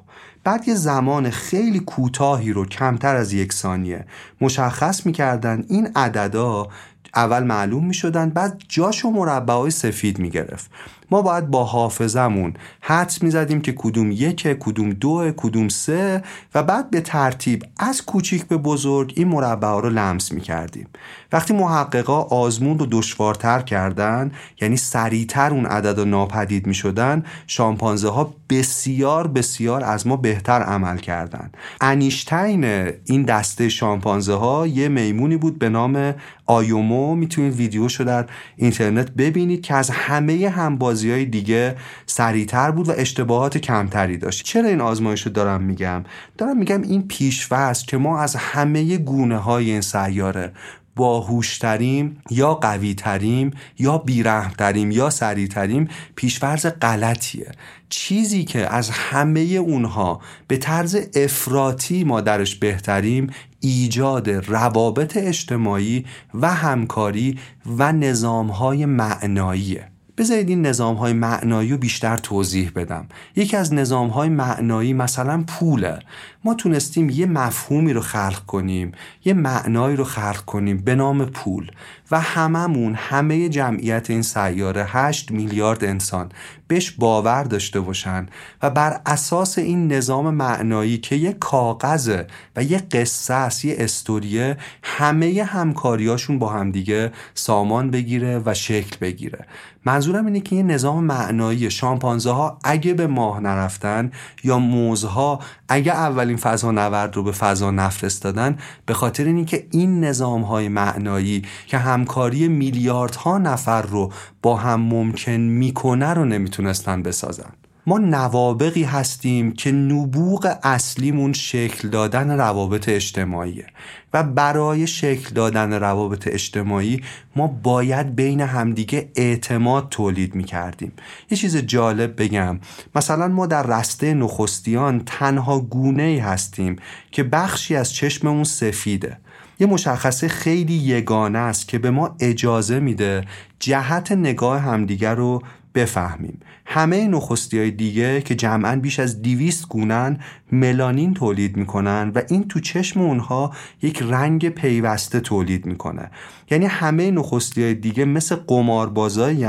بعد یه زمان خیلی کوتاهی رو کمتر از یک ثانیه مشخص می‌کردن این عددا اول معلوم می‌شدن بعد جاشو مربع سفید می‌گرفت. ما باید با حافظمون حدس می‌زدیم که کدوم یک کدوم دو کدوم سه و بعد به ترتیب از کوچیک به بزرگ این مربع رو لمس می‌کردیم. وقتی محققا آزمون رو دشوارتر کردن یعنی سریعتر اون عدد ناپدید می‌شدن شامپانزه ها بسیار بسیار از ما بهتر عمل کردن. انیشتین این دسته شامپانزه ها یه میمونی بود به نام آیومو. می‌تونید ویدیوشو در اینترنت ببینید که از همه همبازی های دیگه سریعتر بود و اشتباهات کمتری داشت. چرا این آزمایش رو دارم میگم؟ دارم میگم این پیشفرض که ما از همه گونه های این سیاره باهوشتریم یا قویتریم یا بیرحمتریم یا سریعتریم پیشفرز غلطیه. چیزی که از همه اونها به طرز افراطی ما درش بهتریم ایجاد روابط اجتماعی و همکاری و نظامهای معناییه. بذارید این نظام های معنایی رو بیشتر توضیح بدم. یکی از نظام های معنایی مثلا پوله. ما تونستیم یه مفهومی رو خلق کنیم یه معنایی رو خلق کنیم به نام پول و هممون همه جمعیت این سیاره 8 میلیارد انسان بهش باور داشته باشن و بر اساس این نظام معنایی که یه کاغذه و یه قصه است یه استوریه همه همکاریاشون با همدیگه سامان بگیره و شکل بگیره. منظورم اینه که یه نظام معنایی شامپانزه ها اگه به ماه نرفتن یا موزها اگه اولین فضا نورد رو به فضا نفرستادن به خاطر اینی که این نظام های معنایی که همکاری میلیاردها نفر رو با هم ممکن می‌کنه رو نمی‌تونستن بسازن. ما نوابقی هستیم که نبوغ اصلیمون شکل دادن روابط اجتماعیه. و برای شکل دادن روابط اجتماعی ما باید بین همدیگه اعتماد تولید می کردیم یه چیز جالب بگم. مثلا ما در رسته نخستیان تنها گونه هستیم که بخشی از چشممون سفیده. یه مشخصه خیلی یگانه است که به ما اجازه میده جهت نگاه همدیگر رو بفهمیم. همه نخستی های دیگه که جمعا بیش از دیویست گونن ملانین تولید می‌کنن و این تو چشم اونها یک رنگ پیوسته تولید می‌کنه. یعنی همه نخستی های دیگه مثل قماربازایی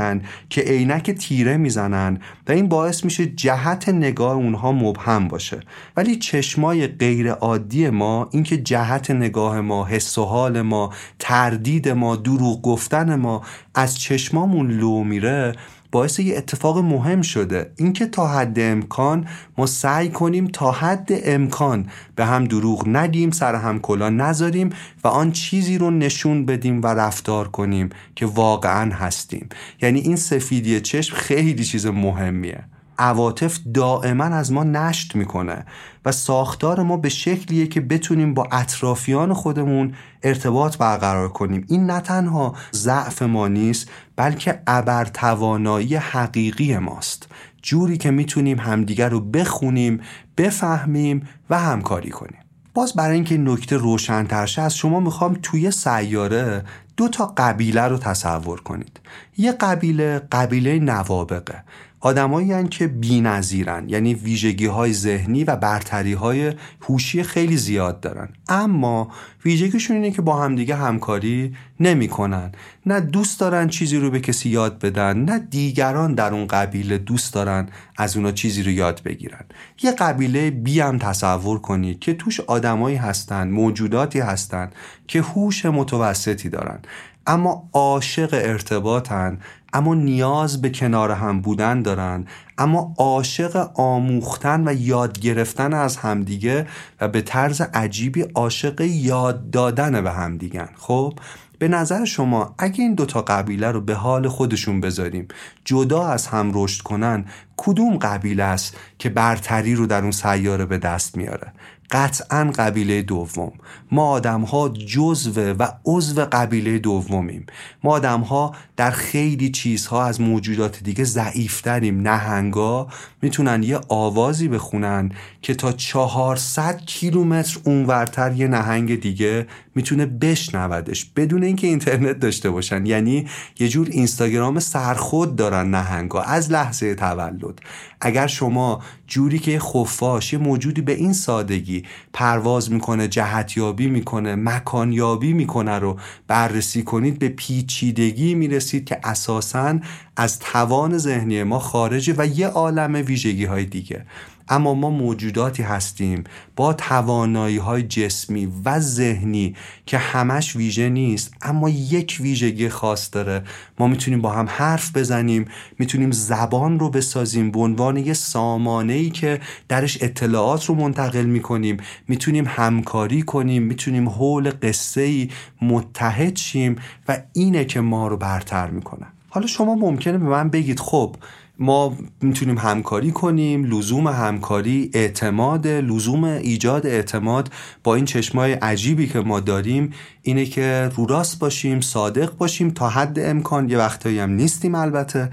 که عینک تیره می‌زنن و این باعث میشه جهت نگاه اونها مبهم باشه. ولی چشمای غیر عادی ما اینکه جهت نگاه ما حس و حال ما تردید ما دروغ گفتن ما از چشمامون لو میره باعث یه اتفاق مهم شده. اینکه تا حد امکان ما سعی کنیم تا حد امکان به هم دروغ ندیم سر هم کلا نذاریم و آن چیزی رو نشون بدیم و رفتار کنیم که واقعا هستیم. یعنی این سفیدی چشم خیلی چیز مهمیه. عواطف دائما از ما نشت می‌کنه و ساختار ما به شکلیه که بتونیم با اطرافیان خودمون ارتباط برقرار کنیم. این نه تنها ضعف ما نیست بلکه ابرتوانایی حقیقی ماست. جوری که می‌تونیم همدیگر رو بخونیم بفهمیم و همکاری کنیم. باز برای اینکه نکته روشنتر شه از شما می‌خوام توی سیاره دو تا قبیله رو تصور کنید. یه قبیله قبیله نوابقه. آدمایی که بی‌نظیرن یعنی ویژگی های ذهنی و برتری های هوشی خیلی زیاد دارن. اما ویژگیشون اینه که با همدیگه همکاری نمی‌کنن. نه دوست دارن چیزی رو به کسی یاد بدن نه دیگران در اون قبیله دوست دارن از اونا چیزی رو یاد بگیرن. یه قبیله بی هم تصور کنید که توش آدمایی هستن موجوداتی هستن که هوش متوسطی دارن. اما عاشق ارتباطن اما نیاز به کنار هم بودن دارن اما عاشق آموختن و یاد گرفتن از همدیگه و به طرز عجیبی عاشق یاد دادن به همدیگن. خب به نظر شما اگه این دوتا قبیله رو به حال خودشون بذاریم جدا از هم رشد کنن کدوم قبیله است که برتری رو در اون سیاره به دست میاره؟ قطعا قبیله دوم. ما آدم ها جزو و عضو قبیله دومیم. ما آدم ها در خیلی چیزها از موجودات دیگه ضعیفتریم. نهنگا می‌تونن یه آوازی بخونن که تا 400 کیلومتر اونورتر یه نهنگ دیگه می‌تونه بشنودش بدون اینکه اینترنت داشته باشن. یعنی یه جور اینستاگرام سرخود دارن نهنگا از لحظه تولد. اگر شما جوری که خفاش یه موجودی به این سادگی پرواز می‌کنه جهتیابی می‌کنه مکانیابی می‌کنه رو بررسی کنید به پیچیدگی می‌رسید که اساسا از توان ذهنی ما خارجه و یه عالم ویژگی های دیگه. اما ما موجوداتی هستیم با توانایی های جسمی و ذهنی که همش ویژه نیست اما یک ویژگی خاص داره. ما می‌تونیم با هم حرف بزنیم می‌تونیم زبان رو بسازیم به عنوان یه سامانه ای که درش اطلاعات رو منتقل می‌کنیم. می‌تونیم همکاری کنیم می‌تونیم حول قصه ای متحد شیم و اینه که ما رو برتر می‌کنه. حالا شما ممکنه به من بگید خب ما می‌تونیم همکاری کنیم لزوم همکاری اعتماد لزوم ایجاد اعتماد با این چشمای عجیبی که ما داریم اینه که رو راست باشیم صادق باشیم تا حد امکان. یه وقتایی هم نیستیم البته.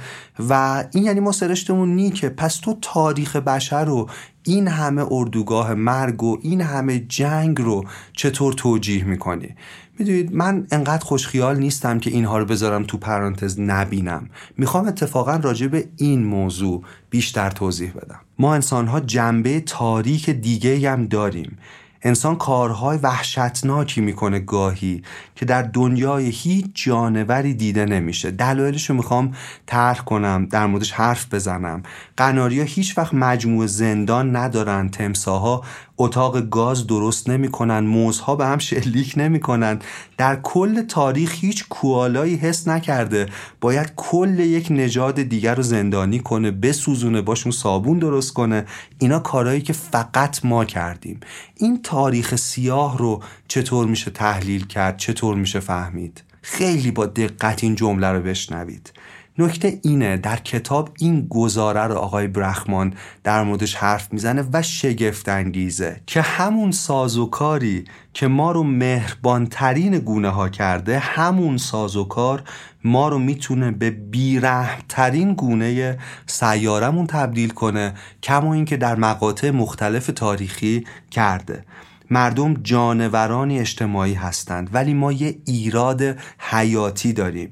و این یعنی ما سرشتمون نی که پس تو تاریخ بشر رو این همه اردوگاه مرگ و این همه جنگ رو چطور توجیه می‌کنی؟ می‌دونید من انقدر خوشخیال نیستم که اینها رو بذارم تو پرانتز نبینم. می‌خوام اتفاقا راجع به این موضوع بیشتر توضیح بدم. ما انسانها جنبه تاریک دیگه هم داریم. انسان کارهای وحشتناکی می‌کنه گاهی که در دنیای هیچ جانوری دیده نمیشه. دلایلش رو می‌خوام طرح کنم در موردش حرف بزنم. قناریا هیچ وقت مجموع زندان ندارن تمساها اتاق گاز درست نمی‌کنن موزها به هم شلیک نمی‌کنن. در کل تاریخ هیچ کوالایی حس نکرده. باید کل یک نژاد دیگر رو زندانی کنه بسوزونه باشون صابون درست کنه. اینا کارهایی که فقط ما کردیم. این تاریخ سیاه رو چطور میشه تحلیل کرد؟ چطور میشه فهمید؟ خیلی با دقت این جمله رو بشنوید. نکته اینه در کتاب این گزاره رو آقای برخمان در موردش حرف می‌زنه و شگفت انگیزه که همون سازوکاری که ما رو مهربانترین گونه ها کرده همون سازوکار ما رو می‌تونه به بیرحمترین گونه سیاره‌مون تبدیل کنه کما اینکه در مقاطع مختلف تاریخی کرده. مردم جانورانی اجتماعی هستند ولی ما یه ایراد حیاتی داریم.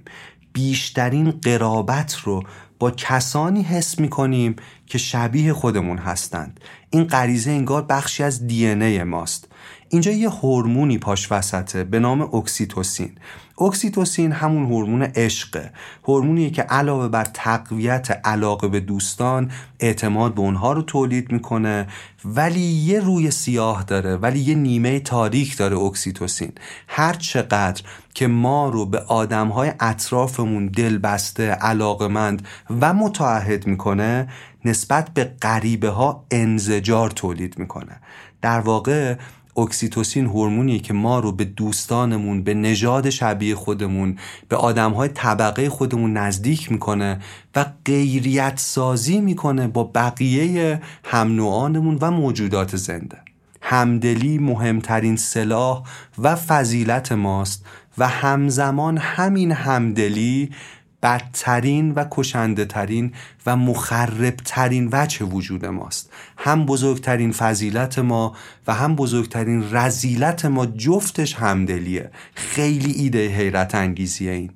بیشترین قرابت رو با کسانی حس می‌کنیم که شبیه خودمون هستند. این غریزه انگار بخشی از دی‌ان‌ای ماست. اینجا یه هورمونی پاش وسطه به نام اکسیتوسین. اکسیتوسین همون هورمون عشقه. هورمونیه که علاوه بر تقویت علاقه به دوستان اعتماد به اونها رو تولید می‌کنه ولی یه روی سیاه داره ولی یه نیمه تاریک داره اکسیتوسین. هر چقدر که ما رو به آدمهای اطرافمون دلبسته علاقمند و متعهد می‌کنه نسبت به غریبه ها انزجار تولید می‌کنه. در واقع اکسیتوسین هورمونی که ما رو به دوستانمون به نژاد شبیه خودمون به آدمهای طبقه خودمون نزدیک می‌کنه و غیریت سازی می‌کنه با بقیه هم نوعانمون و موجودات زنده. همدلی مهمترین سلاح و فضیلت ماست و همزمان همین همدلی بدترین و کشنده ترین و مخرب ترین وجه وجود ماست. هم بزرگترین فضیلت ما و هم بزرگترین رزیلت ما جفتش همدلیه. خیلی ایده حیرت انگیزیه این.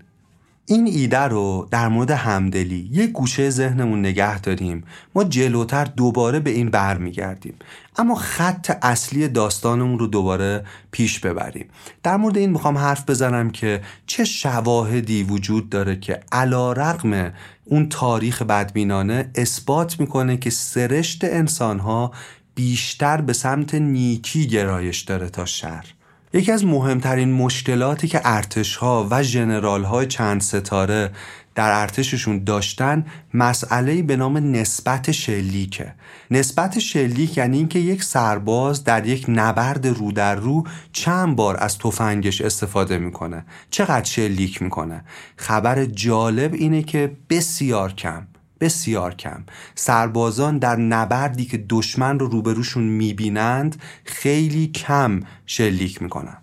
این ایده رو در مورد همدلی یه گوشه ذهنمون نگه داریم. ما جلوتر دوباره به این برمیگردیم اما خط اصلی داستانمون رو دوباره پیش ببریم. در مورد این می‌خوام حرف بزنم که چه شواهدی وجود داره که علا رقم اون تاریخ بدبینانه اثبات می‌کنه که سرشت انسانها بیشتر به سمت نیکی گرایش داره تا شر یکی از مهمترین مشکلاتی که ارتش ها و جنرال های چند ستاره در ارتششون داشتن مسئله به نام نسبت شلیکه. نسبت شلیک یعنی اینکه یک سرباز در یک نبرد رو در رو چند بار از تفنگش استفاده می‌کنه. چقدر شلیک می‌کنه؟ خبر جالب اینه که بسیار کم. بسیار کم. سربازان در نبردی که دشمن رو روبروشون می‌بینند خیلی کم شلیک می‌کنن.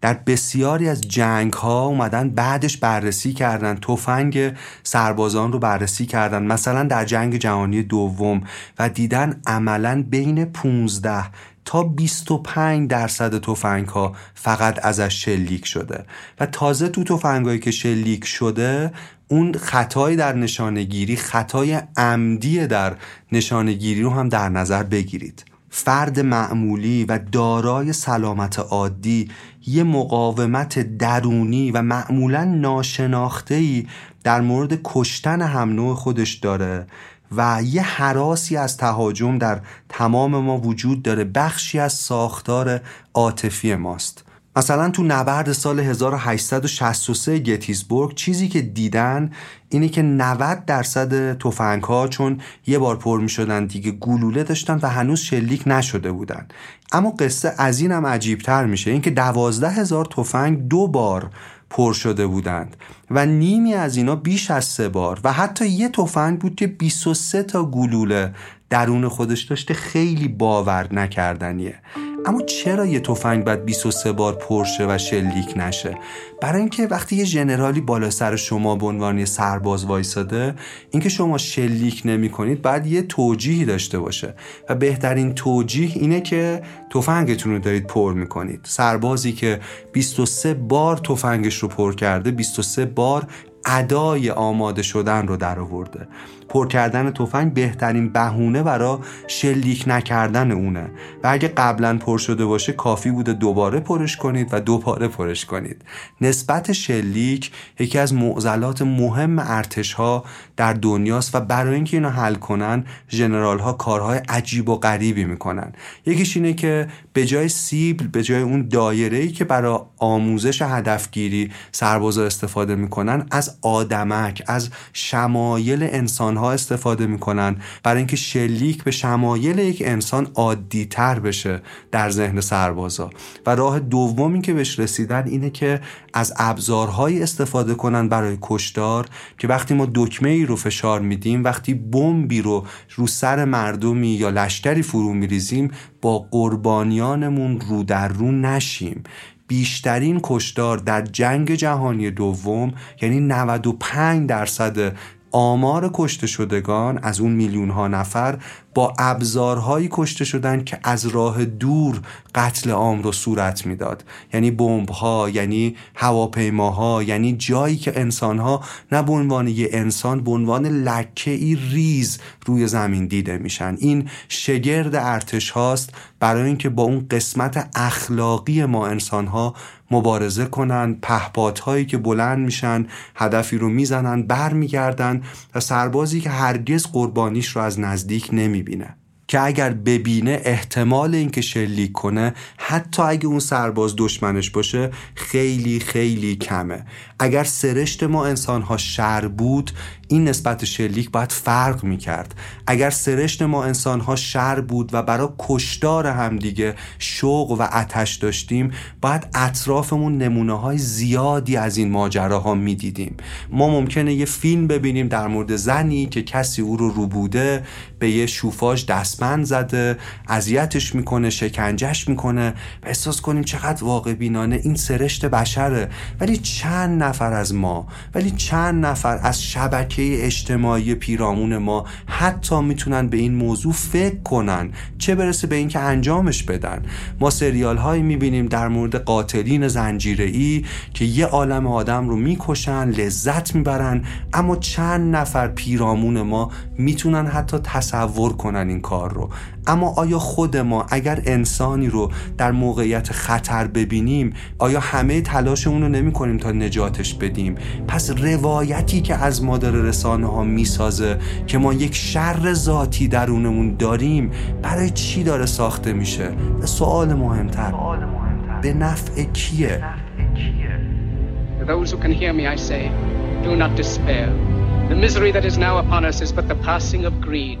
در بسیاری از جنگ ها اومدن بعدش بررسی کردن تفنگ سربازان رو بررسی کردن مثلا در جنگ جهانی دوم و دیدن عملا بین 15 تا 25 درصد تفنگ ها فقط ازش شلیک شده. و تازه تو تفنگایی که شلیک شده اون خطایی در نشانگیری خطای عمدی در نشانگیری رو هم در نظر بگیرید. فرد معمولی و دارای سلامت عادی یه مقاومت درونی و معمولا ناشناختهی در مورد کشتن هم نوع خودش داره و یه حراسی از تهاجم در تمام ما وجود داره بخشی از ساختار عاطفی ماست. مثلا تو نبرد سال 1863 گتیسبورگ چیزی که دیدن اینه که 90 درصد توفنگ ها چون یه بار پر می شدن دیگه گلوله داشتن و هنوز شلیک نشده بودن. اما قصه از این هم عجیب تر میشه اینکه دوازده هزار تفنگ دو بار پر شده بودند و نیمی از اینا بیش از سه بار و حتی یه تفنگ بود که 23 تا گلوله درون خودش داشته خیلی باور نکردنیه. اما چرا یه تفنگ باید 23 بار پرشه و شلیک نشه؟ برای اینکه وقتی یه ژنرالی بالا سر شما به عنوان سرباز وایساده اینکه شما شلیک نمی کنید بعد یه توجیهی داشته باشه. و بهترین توجیه اینه که تفنگتون رو دارید پر می‌کنید. سربازی که 23 بار تفنگش رو پر کرده 23 بار ادای آماده شدن رو در آورده. پر کردن تفنگ بهترین بهونه برای شلیک نکردن اونه. و اگه قبلا پر شده باشه کافی بوده دوباره پرش کنید و دوباره پرش کنید. نسبت شلیک یکی از معضلات مهم ارتش ها در دنیاست و برای اینکه اینو حل کنن ژنرال ها کارهای عجیب و غریبی می‌کنن. یکیش اینه که به جای سیبل به جای اون دایره ای که برای آموزش هدفگیری سربازا استفاده می‌کنن از آدمک از شمایل انسان ها استفاده می‌کنن برای اینکه شلیک به شمایل یک انسان عادی تر بشه در ذهن سربازا. و راه دومی که بهش رسیدن اینه که از ابزارهایی استفاده کنن برای کشتار که وقتی ما دکمه ای رو فشار میدیم وقتی بمبی رو رو سر مردمی یا لشکری فرو میریزیم با قربانیانمون رو در رو نشیم. بیشترین کشتار در جنگ جهانی دوم یعنی 95 درصد آمار کشته شدگان از اون میلیون ها نفر با ابزارهایی کشته شدن که از راه دور قتل عام رو صورت می‌داد. یعنی بمب ها یعنی هواپیماها یعنی جایی که انسان ها نه به عنوان یه انسان به عنوان لکه ای ریز روی زمین دیده میشن. این شگرد ارتش هاست برای اینکه با اون قسمت اخلاقی ما انسان ها مبارزه کنن پهپات هایی که بلند میشن هدفی رو می‌زنن برمیگردن و سربازی که هرگز قربانیش رو از نزدیک نمی‌بینه که اگر ببینه احتمال اینکه شلیک کنه حتی اگه اون سرباز دشمنش باشه خیلی خیلی کمه. اگر سرشت ما انسان ها شر بود این نسبت شلیک باید فرق می کرد اگر سرشت ما انسان ها شر بود و برای کشدار همدیگه شوق و اتش داشتیم باید اطرافمون نمونه های زیادی از این ماجراها می دیدیم ما ممکنه یه فیلم ببینیم در مورد زنی که کسی او رو رو بوده به یه شوفاژ دستبند زده اذیتش می‌کنه شکنجش می‌کنه. و احساس کنیم چقدر واقع بینانه این سرشت بشره. ولی چند نفر از ما ولی چند نفر از شبکه اجتماعی پیرامون ما حتی می‌تونن به این موضوع فکر کنن چه برسه به اینکه انجامش بدن. ما سریال هایی می‌بینیم در مورد قاتلین زنجیره ای که یه عالم آدم رو می‌کشن لذت می‌برن اما چند نفر پیرامون ما می‌تونن حتی تصور کنن این کار رو. اما آیا خود ما اگر انسانی رو در موقعیت خطر ببینیم آیا همه تلاشمون رو نمی کنیم تا نجاتش بدیم پس روایتی که از ما داره رسانه ها می‌سازه که ما یک شر ذاتی درونمون داریم برای چی داره ساخته میشه سوال مهمتر به نفع کیه can hear me, I say, do not despair. The misery that is now upon us is but the passing of greed.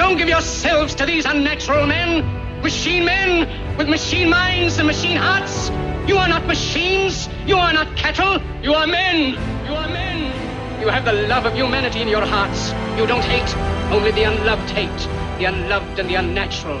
Don't give yourselves to these unnatural men, machine men with machine minds and machine hearts. You are not machines, you are not cattle, you are men, you are men. You have the love of humanity in your hearts. You don't hate, only the unloved hate, the unloved and the unnatural.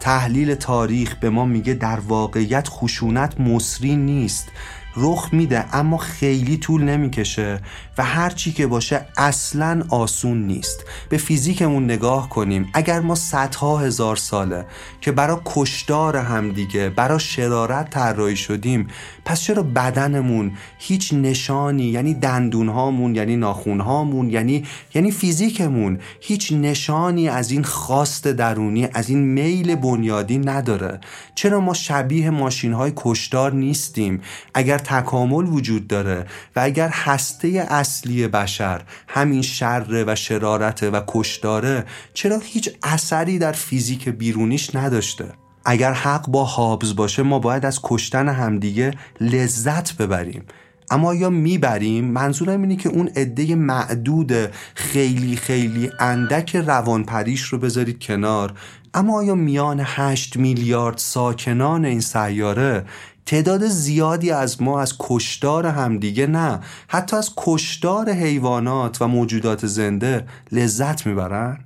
تحلیل تاریخ به ما میگه در واقعیت خشونت مصری نیست. رخ میده اما خیلی طول نمی‌کشه و هر چی که باشه اصلا آسون نیست. به فیزیکمون نگاه کنیم. اگر ما صدها هزار ساله که برا کشدار همدیگه برا شرارت طراحی شدیم پس چرا بدنمون هیچ نشانی یعنی دندونهامون یعنی ناخونهامون یعنی یعنی فیزیکمون هیچ نشانی از این خواست درونی از این میل بنیادی نداره؟ چرا ما شبیه ماشین های کشدار نیستیم؟ اگر تکامل وجود داره و اگر هسته اصلی بشر همین شر و شرارت و کشداره چرا هیچ اثری در فیزیک بیرونیش نداشته؟ اگر حق با حابز باشه ما باید از کشتن همدیگه لذت ببریم. اما یا می‌بریم؟ منظورم اینه که اون عده معدود خیلی خیلی اندک روانپریش رو بذارید کنار. اما آیا میان 8 میلیارد ساکنان این سیاره تعداد زیادی از ما از کشدار همدیگه نه حتی از کشدار حیوانات و موجودات زنده لذت می‌برن.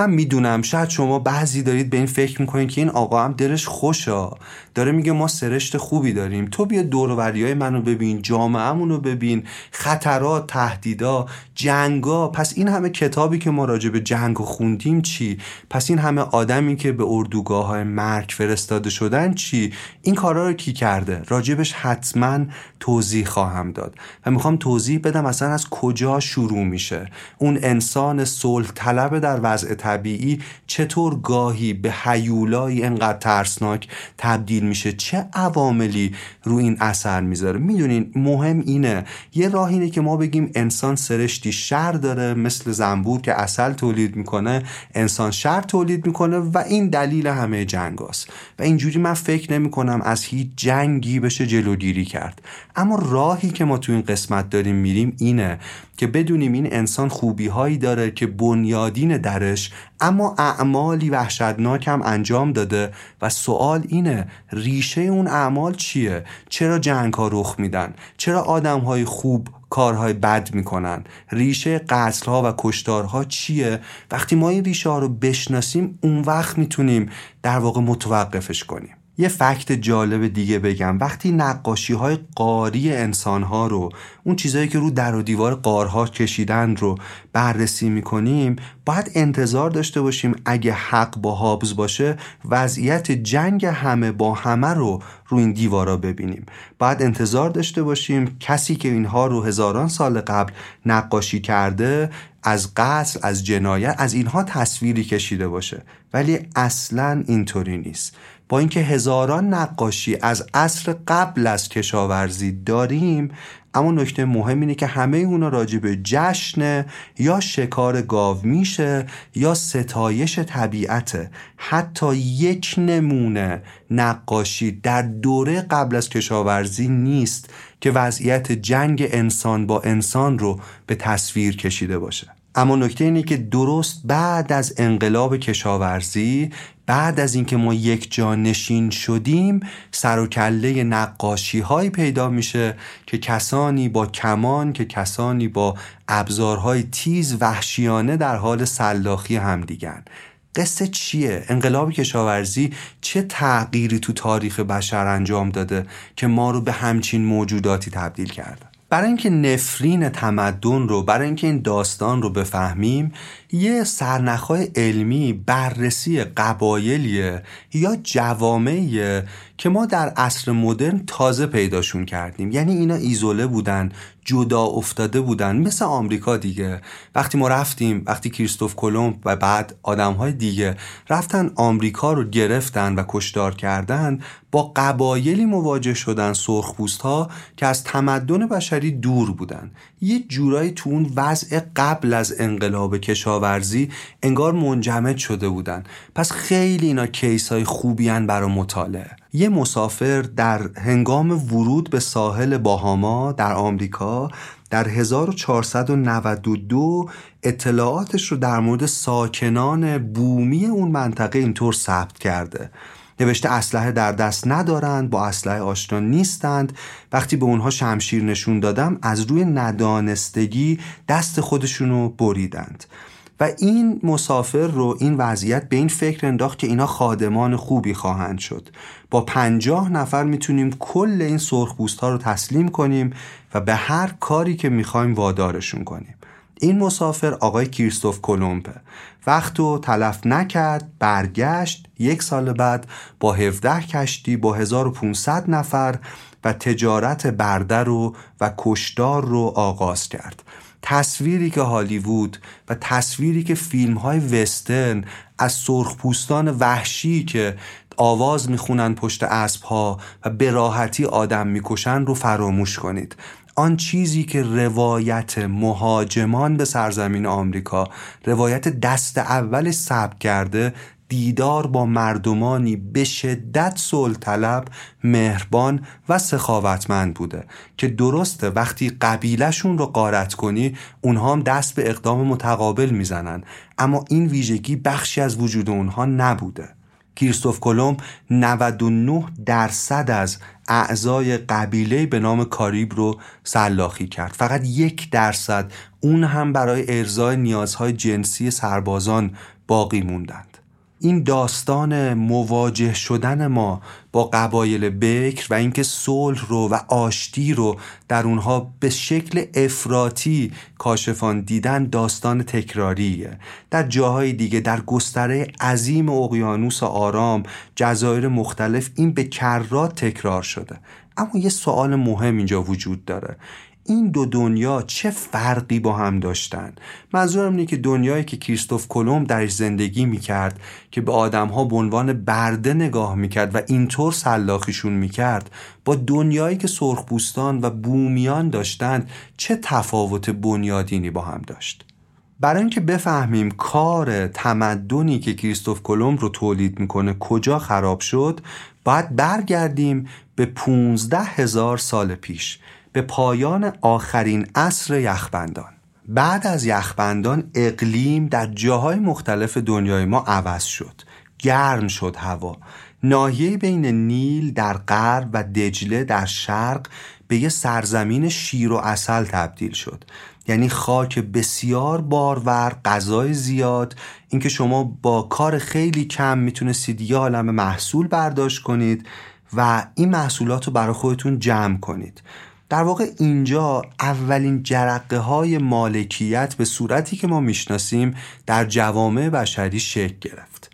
من می‌دونم شاید شما بعضی دارید به این فکر می‌کنید که این آقا هم دلش خوشا داره میگه ما سرشت خوبی داریم. تو بیا دوروری های منو ببین جامعهمون رو ببین خطرات تهدیدا جنگا. پس این همه کتابی که ما راجع به جنگ خوندیم چی؟ پس این همه آدمی که به اردوگاه های مرگ فرستاده شدن چی؟ این کارا رو کی کرده؟ راجبش حتما توضیح خواهم داد. و می‌خوام توضیح بدم اصلا از کجا شروع میشه. اون انسان صلح طلب در وضع طبیعی چطور گاهی به حیولایی انقدر ترسناک تبدیل میشه؟ چه عواملی رو این اثر می‌ذاره؟ می‌دونین مهم اینه. یه راه اینه که ما بگیم انسان سرشتی شر داره مثل زنبور که اصل تولید می‌کنه انسان شر تولید می‌کنه و این دلیل همه جنگ است و اینجوری من فکر نمی کنم از هیچ جنگی بشه جلوگیری کرد. اما راهی که ما تو این قسمت داریم میریم اینه که بدونیم این انسان خوبی هایی داره که بنیادین درش اما اعمالی وحشتناک هم انجام داده و سوال اینه ریشه اون اعمال چیه؟ چرا جنگ ها رخ میدن؟ چرا آدم های خوب کارهای بد می‌کنن؟ ریشه قتل ها و کشتارها چیه؟ وقتی ما این ریشه ها رو بشناسیم اون وقت می‌تونیم در واقع متوقفش کنیم. یه فکت جالب دیگه بگم. وقتی نقاشی های قاری انسان ها رو اون چیزهایی که رو در و دیوار قارها کشیدن رو بررسی می‌کنیم باید انتظار داشته باشیم اگه حق با حابز باشه وضعیت جنگ همه با همه رو رو این دیوارا ببینیم. باید انتظار داشته باشیم کسی که اینها رو هزاران سال قبل نقاشی کرده از قتل از جنایت از اینها تصویری کشیده باشه. ولی اصلا اینطوری نیست. با اینکه هزاران نقاشی از عصر قبل از کشاورزی داریم اما نکته مهم اینه که همه اونا راجع به جشن یا شکار گاو میشه یا ستایش طبیعته. حتی یک نمونه نقاشی در دوره قبل از کشاورزی نیست که وضعیت جنگ انسان با انسان رو به تصویر کشیده باشه. اما نکته اینه که درست بعد از انقلاب کشاورزی بعد از اینکه ما یک جا نشین شدیم سر و کله نقاشی های پیدا میشه که کسانی با کمان که کسانی با ابزارهای تیز وحشیانه در حال سلاخی هم دیگن قصه چیه؟ انقلاب کشاورزی چه تغییری تو تاریخ بشر انجام داده که ما رو به همچین موجوداتی تبدیل کرده برای اینکه نفرین تمدن رو برای اینکه این داستان رو بفهمیم یه سرنخهای علمی بررسی قبایلیه یا جوامعیه که ما در عصر مدرن تازه پیداشون کردیم. یعنی اینا ایزوله بودن جدا افتاده بودن مثل آمریکا دیگه. وقتی ما رفتیم وقتی کریستوف کلمب و بعد آدم های دیگه رفتن آمریکا رو گرفتن و کشدار کردن با قبایلی مواجه شدن سرخپوست ها که از تمدن بشری دور بودن. یه جورایی تو اون وضع قبل از انقلاب کشاورزی انگار منجمد شده بودن. پس خیلی اینا کیس های خوبی برای مطالعه. یه مسافر در هنگام ورود به ساحل باهاما در آمریکا در 1492 اطلاعاتش رو در مورد ساکنان بومی اون منطقه اینطور ثبت کرده. نوشته اسلحه در دست ندارند با اسلحه آشنا نیستند. وقتی به اونها شمشیر نشون دادم از روی ندانستگی دست خودشونو بریدند. و این مسافر رو این وضعیت به این فکر انداخت که اینا خادمان خوبی خواهند شد. با پنجاه نفر می‌تونیم کل این سرخپوست ها رو تسلیم کنیم و به هر کاری که می‌خوایم وادارشون کنیم. این مسافر آقای کریستوف کلمپه وقت رو تلف نکرد برگشت یک سال بعد با 17 کشتی با 1500 نفر و تجارت برده رو و کشدار رو آغاز کرد. تصویری که هالیوود و تصویری که فیلم های وسترن از سرخپوستان وحشی که آواز می‌خونن پشت اسب ها و به راحتی آدم می‌کشن رو فراموش کنید. آن چیزی که روایت مهاجمان به سرزمین آمریکا روایت دست اول ثبت کرده دیدار با مردمانی به شدت صلح طلب مهربان و سخاوتمند بوده که درسته وقتی قبیلهشون رو قارت کنی اونها هم دست به اقدام متقابل می‌زنن. اما این ویژگی بخشی از وجود اونها نبوده. کریستوف کلمب 99 درصد از اعضای قبیله به نام کاریب رو سلاخی کرد. فقط یک درصد اون هم برای ارزای نیازهای جنسی سربازان باقی موندن این داستان مواجه شدن ما با قبایل بکر و اینکه صلح رو و آشتی رو در اونها به شکل افراطی کاشفان دیدن داستان تکراریه. در جاهای دیگه در گستره عظیم اقیانوس آرام جزایر مختلف این به کرات تکرار شده. اما یه سوال مهم اینجا وجود داره. این دو دنیا چه فرقی با هم داشتن؟ منظورم اینه که دنیایی که کریستوف کلم درش زندگی می‌کرد که به آدمها به عنوان برده نگاه می‌کرد و اینطور سلاخیشون می‌کرد با دنیایی که سرخپوستان و بومیان داشتند چه تفاوت بنیادینی با هم داشت؟ برای اینکه بفهمیم کار تمدنی که کریستوف کلم رو تولید می‌کنه کجا خراب شد باید برگردیم به 15 هزار سال پیش. به پایان آخرین عصر یخبندان. بعد از یخبندان اقلیم در جاهای مختلف دنیای ما عوض شد. گرم شد هوا. ناحیه بین نیل در غرب و دجله در شرق به یه سرزمین شیر و اصل تبدیل شد. یعنی خاک بسیار بارور غذای زیاد. اینکه شما با کار خیلی کم می‌تونستید یه عالم محصول برداشت کنید و این محصولات رو برای خودتون جمع کنید. در واقع اینجا اولین جرقه های مالکیت به صورتی که ما می‌شناسیم در جوامع بشری شکل گرفت.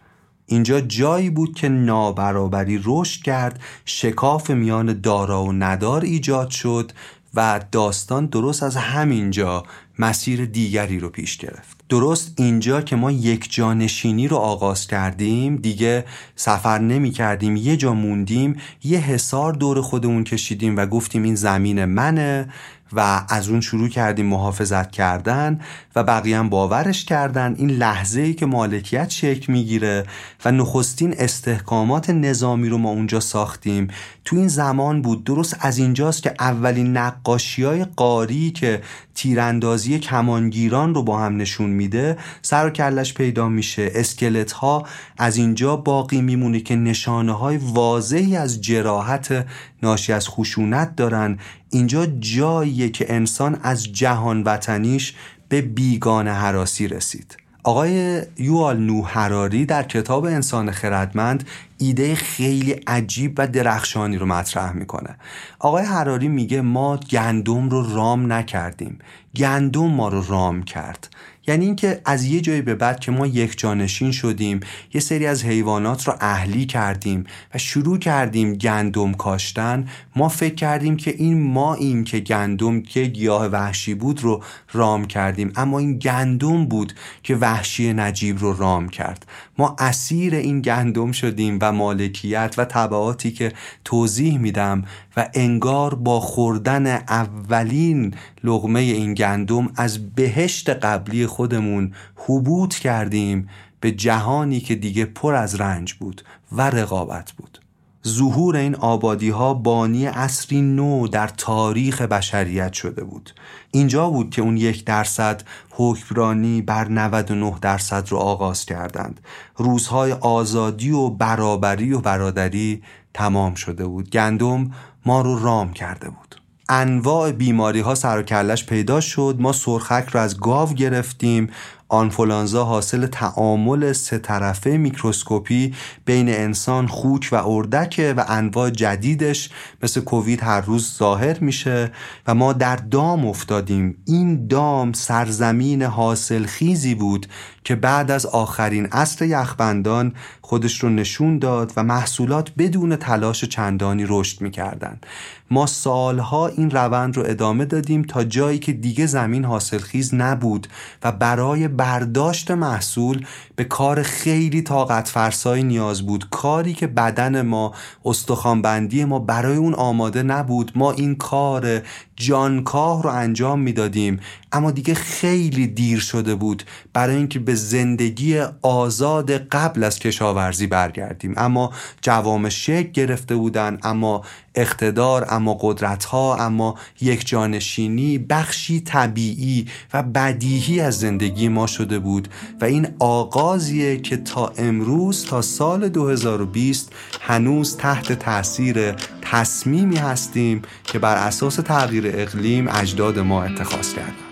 اینجا جایی بود که نابرابری رشد کرد شکاف میان دارا و ندار ایجاد شد و داستان درست از همینجا مسیر دیگری رو پیش گرفت. درست اینجا که ما یک جانشینی رو آغاز کردیم دیگه سفر نمی کردیم یه جا موندیم یه حسار دور خودمون کشیدیم و گفتیم این زمین منه و از اون شروع کردیم محافظت کردن و بقیه هم باورش کردن. این لحظه ای که مالکیت شکل می‌گیره و نخستین استحکامات نظامی رو ما اونجا ساختیم. تو این زمان بود. درست از اینجاست که اولین نقاشی های قاری که تیراندازی کمانگیران رو با هم نشون میده سر و کلش پیدا میشه. اسکلت ها از اینجا باقی میمونه که نشانه های واضحی از جراحت ناشی از خشونت دارن. اینجا جاییه که انسان از جهان وطنیش به بیگانه حراسی رسید. آقای یوال نو هراری در کتاب انسان خردمند ایده خیلی عجیب و درخشانی رو مطرح می‌کنه. آقای هراری میگه ما گندم رو رام نکردیم. گندم ما رو رام کرد. یعنی اینکه از یه جایی به بعد که ما یک جانشین شدیم یه سری از حیوانات رو اهلی کردیم و شروع کردیم گندم کاشتن ما فکر کردیم که این ما این که گندم که گیاه وحشی بود رو رام کردیم. اما این گندم بود که وحشی نجیب رو رام کرد. ما اسیر این گندم شدیم و مالکیت و طبعاتی که توضیح میدم و انگار با خوردن اولین لغمه این گندم از بهشت قبلی خودمون حبوط کردیم به جهانی که دیگه پر از رنج بود و رقابت بود. ظهور این آبادی ها بانی اصری نو در تاریخ بشریت شده بود. اینجا بود که اون یک درصد حکمرانی بر 99 درصد رو آغاز کردند. روزهای آزادی و برابری و برادری تمام شده بود. گندم ما رو رام کرده بود. انواع بیماری ها سر و کلش پیدا شد. ما سرخک رو از گاو گرفتیم. آنفولانزا حاصل تعامل سه طرفه میکروسکوپی بین انسان خوک و اردکه و انواع جدیدش مثل کووید هر روز ظاهر میشه و ما در دام افتادیم. این دام سرزمین حاصل خیزی بود که بعد از آخرین عصر یخبندان خودش رو نشون داد و محصولات بدون تلاش چندانی رشد می‌کردند. ما سالها این روند رو ادامه دادیم تا جایی که دیگه زمین حاصلخیز نبود و برای برداشت محصول به کار خیلی طاقت فرسایی نیاز بود. کاری که بدن ما استخوانبندی ما برای اون آماده نبود. ما این کار جانکاه رو انجام می‌دادیم. اما دیگه خیلی دیر شده بود برای اینکه به زندگی آزاد قبل از کشاورزی برگردیم. اما جوام شک گرفته بودن اما اقتدار اما قدرت ها اما یک جانشینی بخشی طبیعی و بدیهی از زندگی ما شده بود و این آغازیه که تا امروز تا سال 2020 هنوز تحت تاثیر تصمیمی هستیم که بر اساس تغییر اقلیم اجداد ما اتخاذ کردن.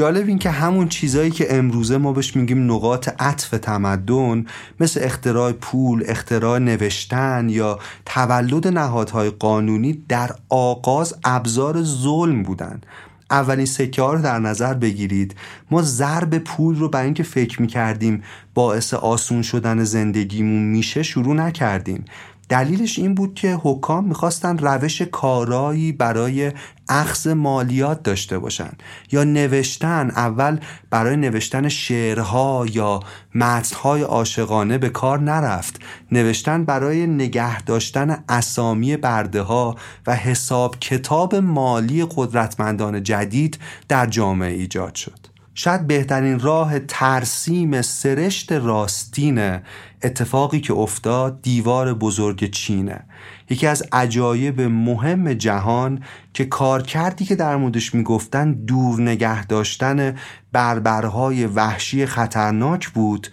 جالب این که همون چیزایی که امروزه ما بهش میگیم نقاط عطف تمدن مثل اختراع پول، اختراع نوشتن یا تولد نهادهای قانونی در آغاز ابزار ظلم بودن. اولین سکه رو در نظر بگیرید. ما ضرب پول رو برای اینکه فکر می‌کردیم باعث آسون شدن زندگیمون میشه شروع نکردیم. دلیلش این بود که حکام می‌خواستن روش کارایی برای اخذ مالیات داشته باشن یا نوشتن اول برای نوشتن شعرها یا متنهای عاشقانه به کار نرفت. نوشتن برای نگه داشتن اسامی برده ها و حساب کتاب مالی قدرتمندان جدید در جامعه ایجاد شد. شاید بهترین راه ترسیم سرشت راستین اتفاقی که افتاد دیوار بزرگ چینه. یکی از عجایب مهم جهان که کارکردی که در موردش می‌گفتن دور نگه داشتن بربرهای وحشی خطرناک بود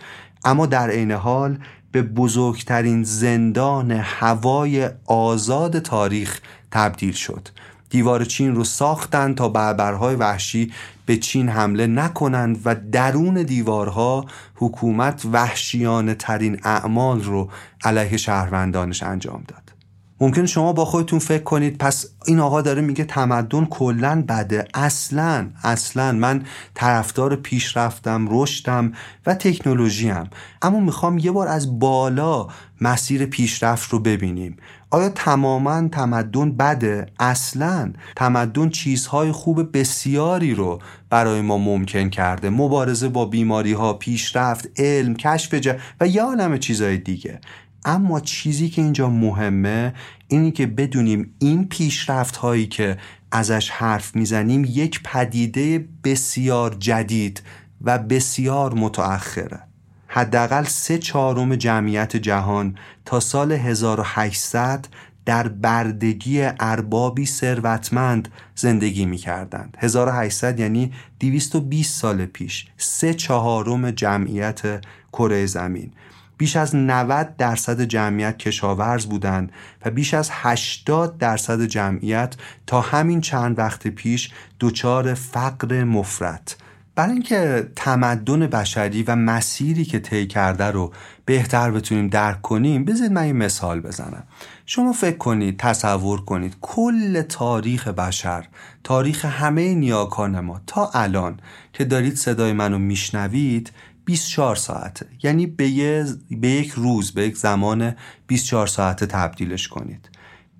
اما در عین حال به بزرگترین زندان هوای آزاد تاریخ تبدیل شد. دیوار چین رو ساختن تا بربرهای وحشی به چین حمله نکنند و درون دیوارها حکومت وحشیانه ترین اعمال رو علیه شهروندانش انجام داد. ممکن شما با خودتون فکر کنید پس این آقا داره میگه تمدن کلا بده. اصلا اصلا من طرفدار پیشرفتم رشدم و تکنولوژی هم اما می‌خوام یه بار از بالا مسیر پیشرفت رو ببینیم. آیا تماما تمدن بده؟ اصلا تمدن چیزهای خوب بسیاری رو برای ما ممکن کرده. مبارزه با بیماری ها پیشرفت علم کشف جا و یه عالم چیزهای دیگه. اما چیزی که اینجا مهمه اینی که بدونیم این پیشرفت هایی که ازش حرف می‌زنیم یک پدیده بسیار جدید و بسیار متأخره. حداقل سه چهارم جمعیت جهان تا سال 1800 در بردگی اربابی ثروتمند زندگی می کردند 1800 یعنی 220 سال پیش. سه چهارم جمعیت کره زمین. بیش از 90 درصد جمعیت کشاورز بودند و بیش از 80 درصد جمعیت تا همین چند وقت پیش دچار فقر مفرط. برای اینکه تمدن بشری و مسیری که طی کرده رو بهتر بتونیم درک کنیم بذارید من این مثال بزنم. شما فکر کنید تصور کنید کل تاریخ بشر تاریخ همه نیاکان ما تا الان که دارید صدای منو میشنوید 24 ساعته. یعنی به, به یک روز به یک زمان 24 ساعته تبدیلش کنید.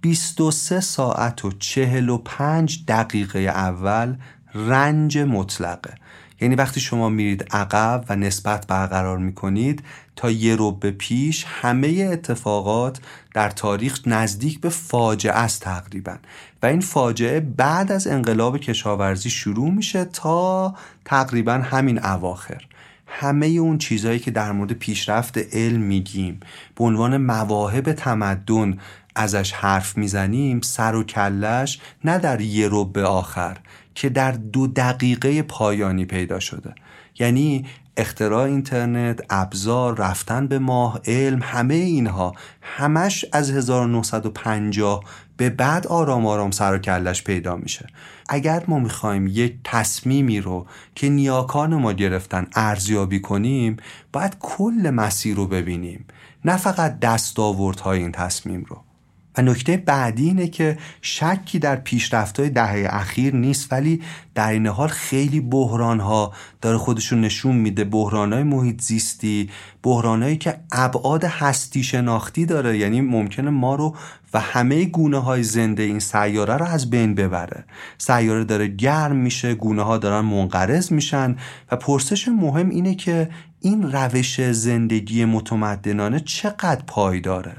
23 ساعت و 45 دقیقه اول رنج مطلقه. یعنی وقتی شما میرید عقب و نسبت برقرار می‌کنید تا یه به پیش همه اتفاقات در تاریخ نزدیک به فاجعه است تقریبا. و این فاجعه بعد از انقلاب کشاورزی شروع میشه تا تقریبا همین اواخر. همه اون چیزهایی که در مورد پیشرفت علم میگیم به عنوان مواهب تمدن ازش حرف می‌زنیم سر و کلش نه در یه به آخر که در دو دقیقه پایانی پیدا شده. یعنی اختراع اینترنت، ابزار، رفتن به ماه، علم همه اینها همش از 1950 به بعد آرام آرام سر و کلش پیدا میشه. اگر ما می‌خوایم یک تصمیمی رو که نیاکان ما گرفتن ارزیابی کنیم باید کل مسیر رو ببینیم. نه فقط دستاوردهای این تصمیم رو. و نکته بعدی اینه که شکی در پیشرفت‌های دهه اخیر نیست ولی در این حال خیلی بحران ها داره خودشون نشون میده. بحران های محیط زیستی بحران که ابعاد هستی شناختی داره. یعنی ممکنه ما رو و همه گونه های زنده این سیاره رو از بین ببره. سیاره داره گرم میشه گونه ها دارن منقرض میشن و پرسش مهم اینه که این روش زندگی متمدنانه چقدر پایداره؟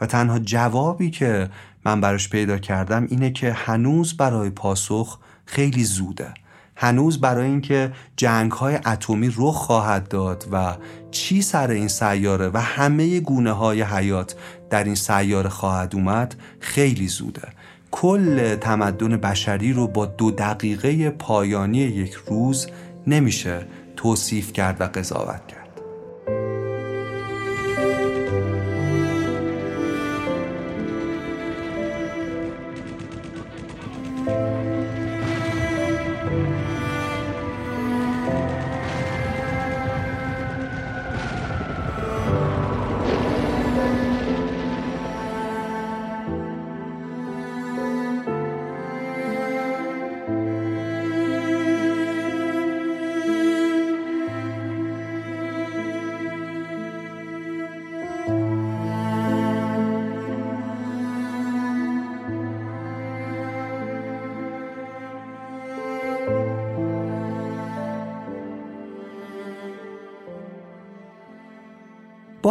و تنها جوابی که من براش پیدا کردم اینه که هنوز برای پاسخ خیلی زوده. هنوز برای اینکه جنگ های اتمی رخ خواهد داد و چی سر این سیاره و همه گونه های حیات در این سیاره خواهد اومد خیلی زوده. کل تمدن بشری رو با دو دقیقه پایانی یک روز نمیشه توصیف کرد و قضاوت کرد.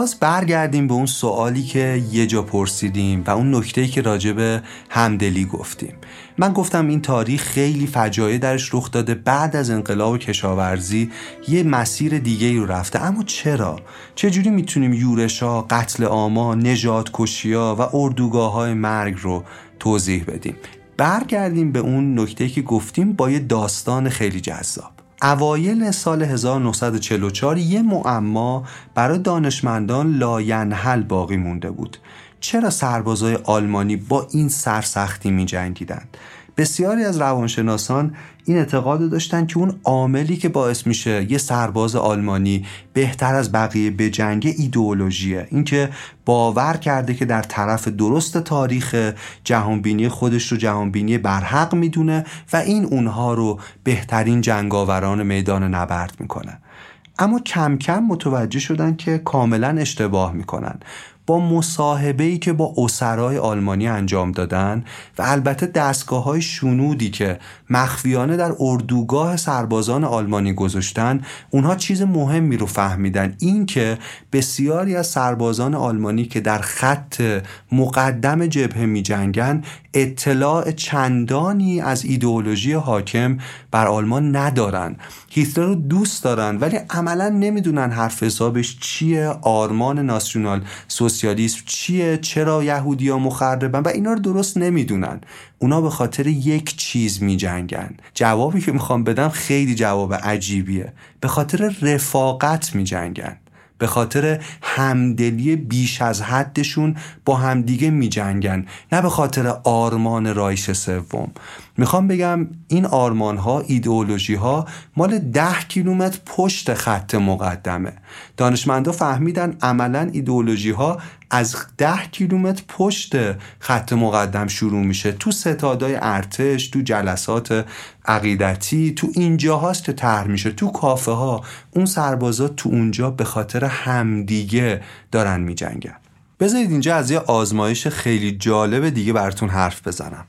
باز برگردیم به اون سوالی که یه جا پرسیدیم و اون نکته‌ای که راجع به همدلی گفتیم. من گفتم این تاریخ خیلی فجایع درش رخ داده بعد از انقلاب کشاورزی یه مسیر دیگه رو رفته. اما چرا؟ چجوری می‌تونیم یورشا قتل آما نجات کشیا و اردوگاه های مرگ رو توضیح بدیم؟ برگردیم به اون نکته که گفتیم با یه داستان خیلی جذاب. اوایل سال 1944 یه معما برای دانشمندان لاینحل باقی مونده بود چرا سربازای آلمانی با این سرسختی می جنگیدند؟ بسیاری از روانشناسان این اعتقاد داشتن که اون عاملی که باعث میشه یه سرباز آلمانی بهتر از بقیه به جنگ ایدئولوژیه. اینکه باور کرده که در طرف درست تاریخ جهانبینی خودش رو جهانبینی برحق می‌دونه و این اونها رو بهترین جنگاوران میدان نبرد می‌کنه. اما کم کم متوجه شدن که کاملا اشتباه می‌کنن. با مصاحبه ای که با اسرای آلمانی انجام دادن و البته دستگاه های شنودی که مخفیانه در اردوگاه سربازان آلمانی گذاشتن اونها چیز مهمی رو فهمیدن. این که بسیاری از سربازان آلمانی که در خط مقدم جبهه می جنگن اطلاع چندانی از ایدئولوژی حاکم بر آلمان ندارن. هیتلر رو دوست دارن ولی عملا نمی‌دونن حرف حسابش چیه آرمان ناسیونال سوسیالیسم چیه چرا یهودیا مخربن و اینا رو درست نمی‌دونن. اونا به خاطر یک چیز می جنگن جوابی که می‌خوام بدم خیلی جواب عجیبیه. به خاطر رفاقت می جنگن به خاطر همدلی بیش از حدشون با همدیگه می جنگن نه به خاطر آرمان رایش سوم. می‌خوام بگم این آرمان ها ایدئولوژی ها مال ده کیلومتر پشت خط مقدمه. دانشمندا فهمیدن عملا ایدئولوژی ها از ده کیلومتر پشت خط مقدم شروع میشه. تو ستادای ارتش تو جلسات عقیدتی تو اینجا هاست که طرح میشه. تو کافه ها اون سربازا تو اونجا به خاطر همدیگه دارن میجنگن. بذارید اینجا از یه آزمایش خیلی جالب دیگه براتون حرف بزنم.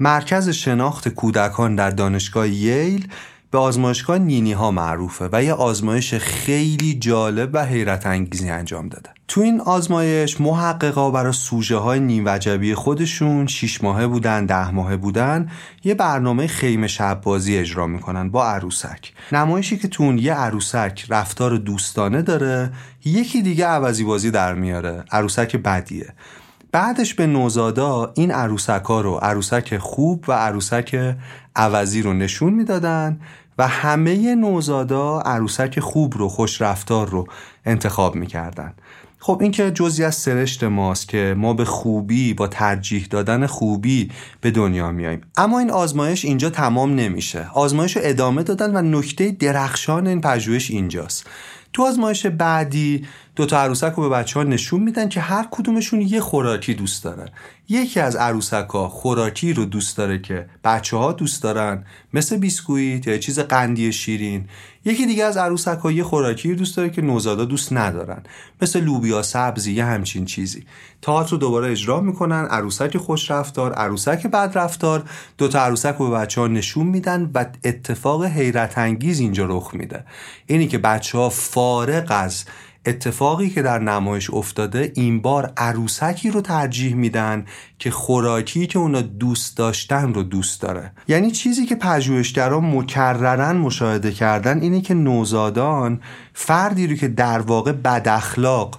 مرکز شناخت کودکان در دانشگاه ییل به آزمایشگاه نینی ها معروفه و یه آزمایش خیلی جالب و حیرت انگیزی انجام داده. تو این آزمایش محققا برای سوژه های نیم وجبی خودشون شیش ماهه بودن ده ماهه بودن یه برنامه خیمه شب بازی اجرا می‌کنن با عروسک. نمایشی که تو اون یه عروسک رفتار دوستانه داره یکی دیگه عوضی بازی در میاره. عروسک بدیه. بعدش به نوزادا این عروسک ها رو عروسک خوب و عروسک عوضی رو نشون می‌دادن و همه نوزادا عروسک خوب رو خوش رفتار رو انتخاب می‌کردن. خب این که جزی از سرشت ماست که ما به خوبی با ترجیح دادن خوبی به دنیا میاییم. اما این آزمایش اینجا تمام نمیشه. آزمایش رو ادامه دادن و نکته درخشان این پژوهش اینجاست. تو آزمایش بعدی دو تا عروسک رو به بچه ها نشون میدن که هر کدومشون یه خوراکی دوست دارن. یکی از عروسک ها خوراکی رو دوست داره که بچه ها دوست دارن مثل بیسکویت یا چیز قندی شیرین. یکی دیگه از عروسک ها یه خوراکی رو دوست داره که نوزادا دوست ندارن مثل لوبیا سبزی یه همچین چیزی. تئاتر رو دوباره اجرا می‌کنن عروسک خوش رفتار عروسک بد رفتار دو تا عروسک رو به بچه ها نشون میدن و اتفاق حیرت انگیز اینجا رخ میده. اینی که بچه ها فارغ از اتفاقی که در نمایش افتاده این بار عروسکی رو ترجیح میدن که خوراکی که اونا دوست داشتن رو دوست داره. یعنی چیزی که پژوهشگران مکررن مشاهده کردن اینه که نوزادان فردی رو که در واقع بد اخلاق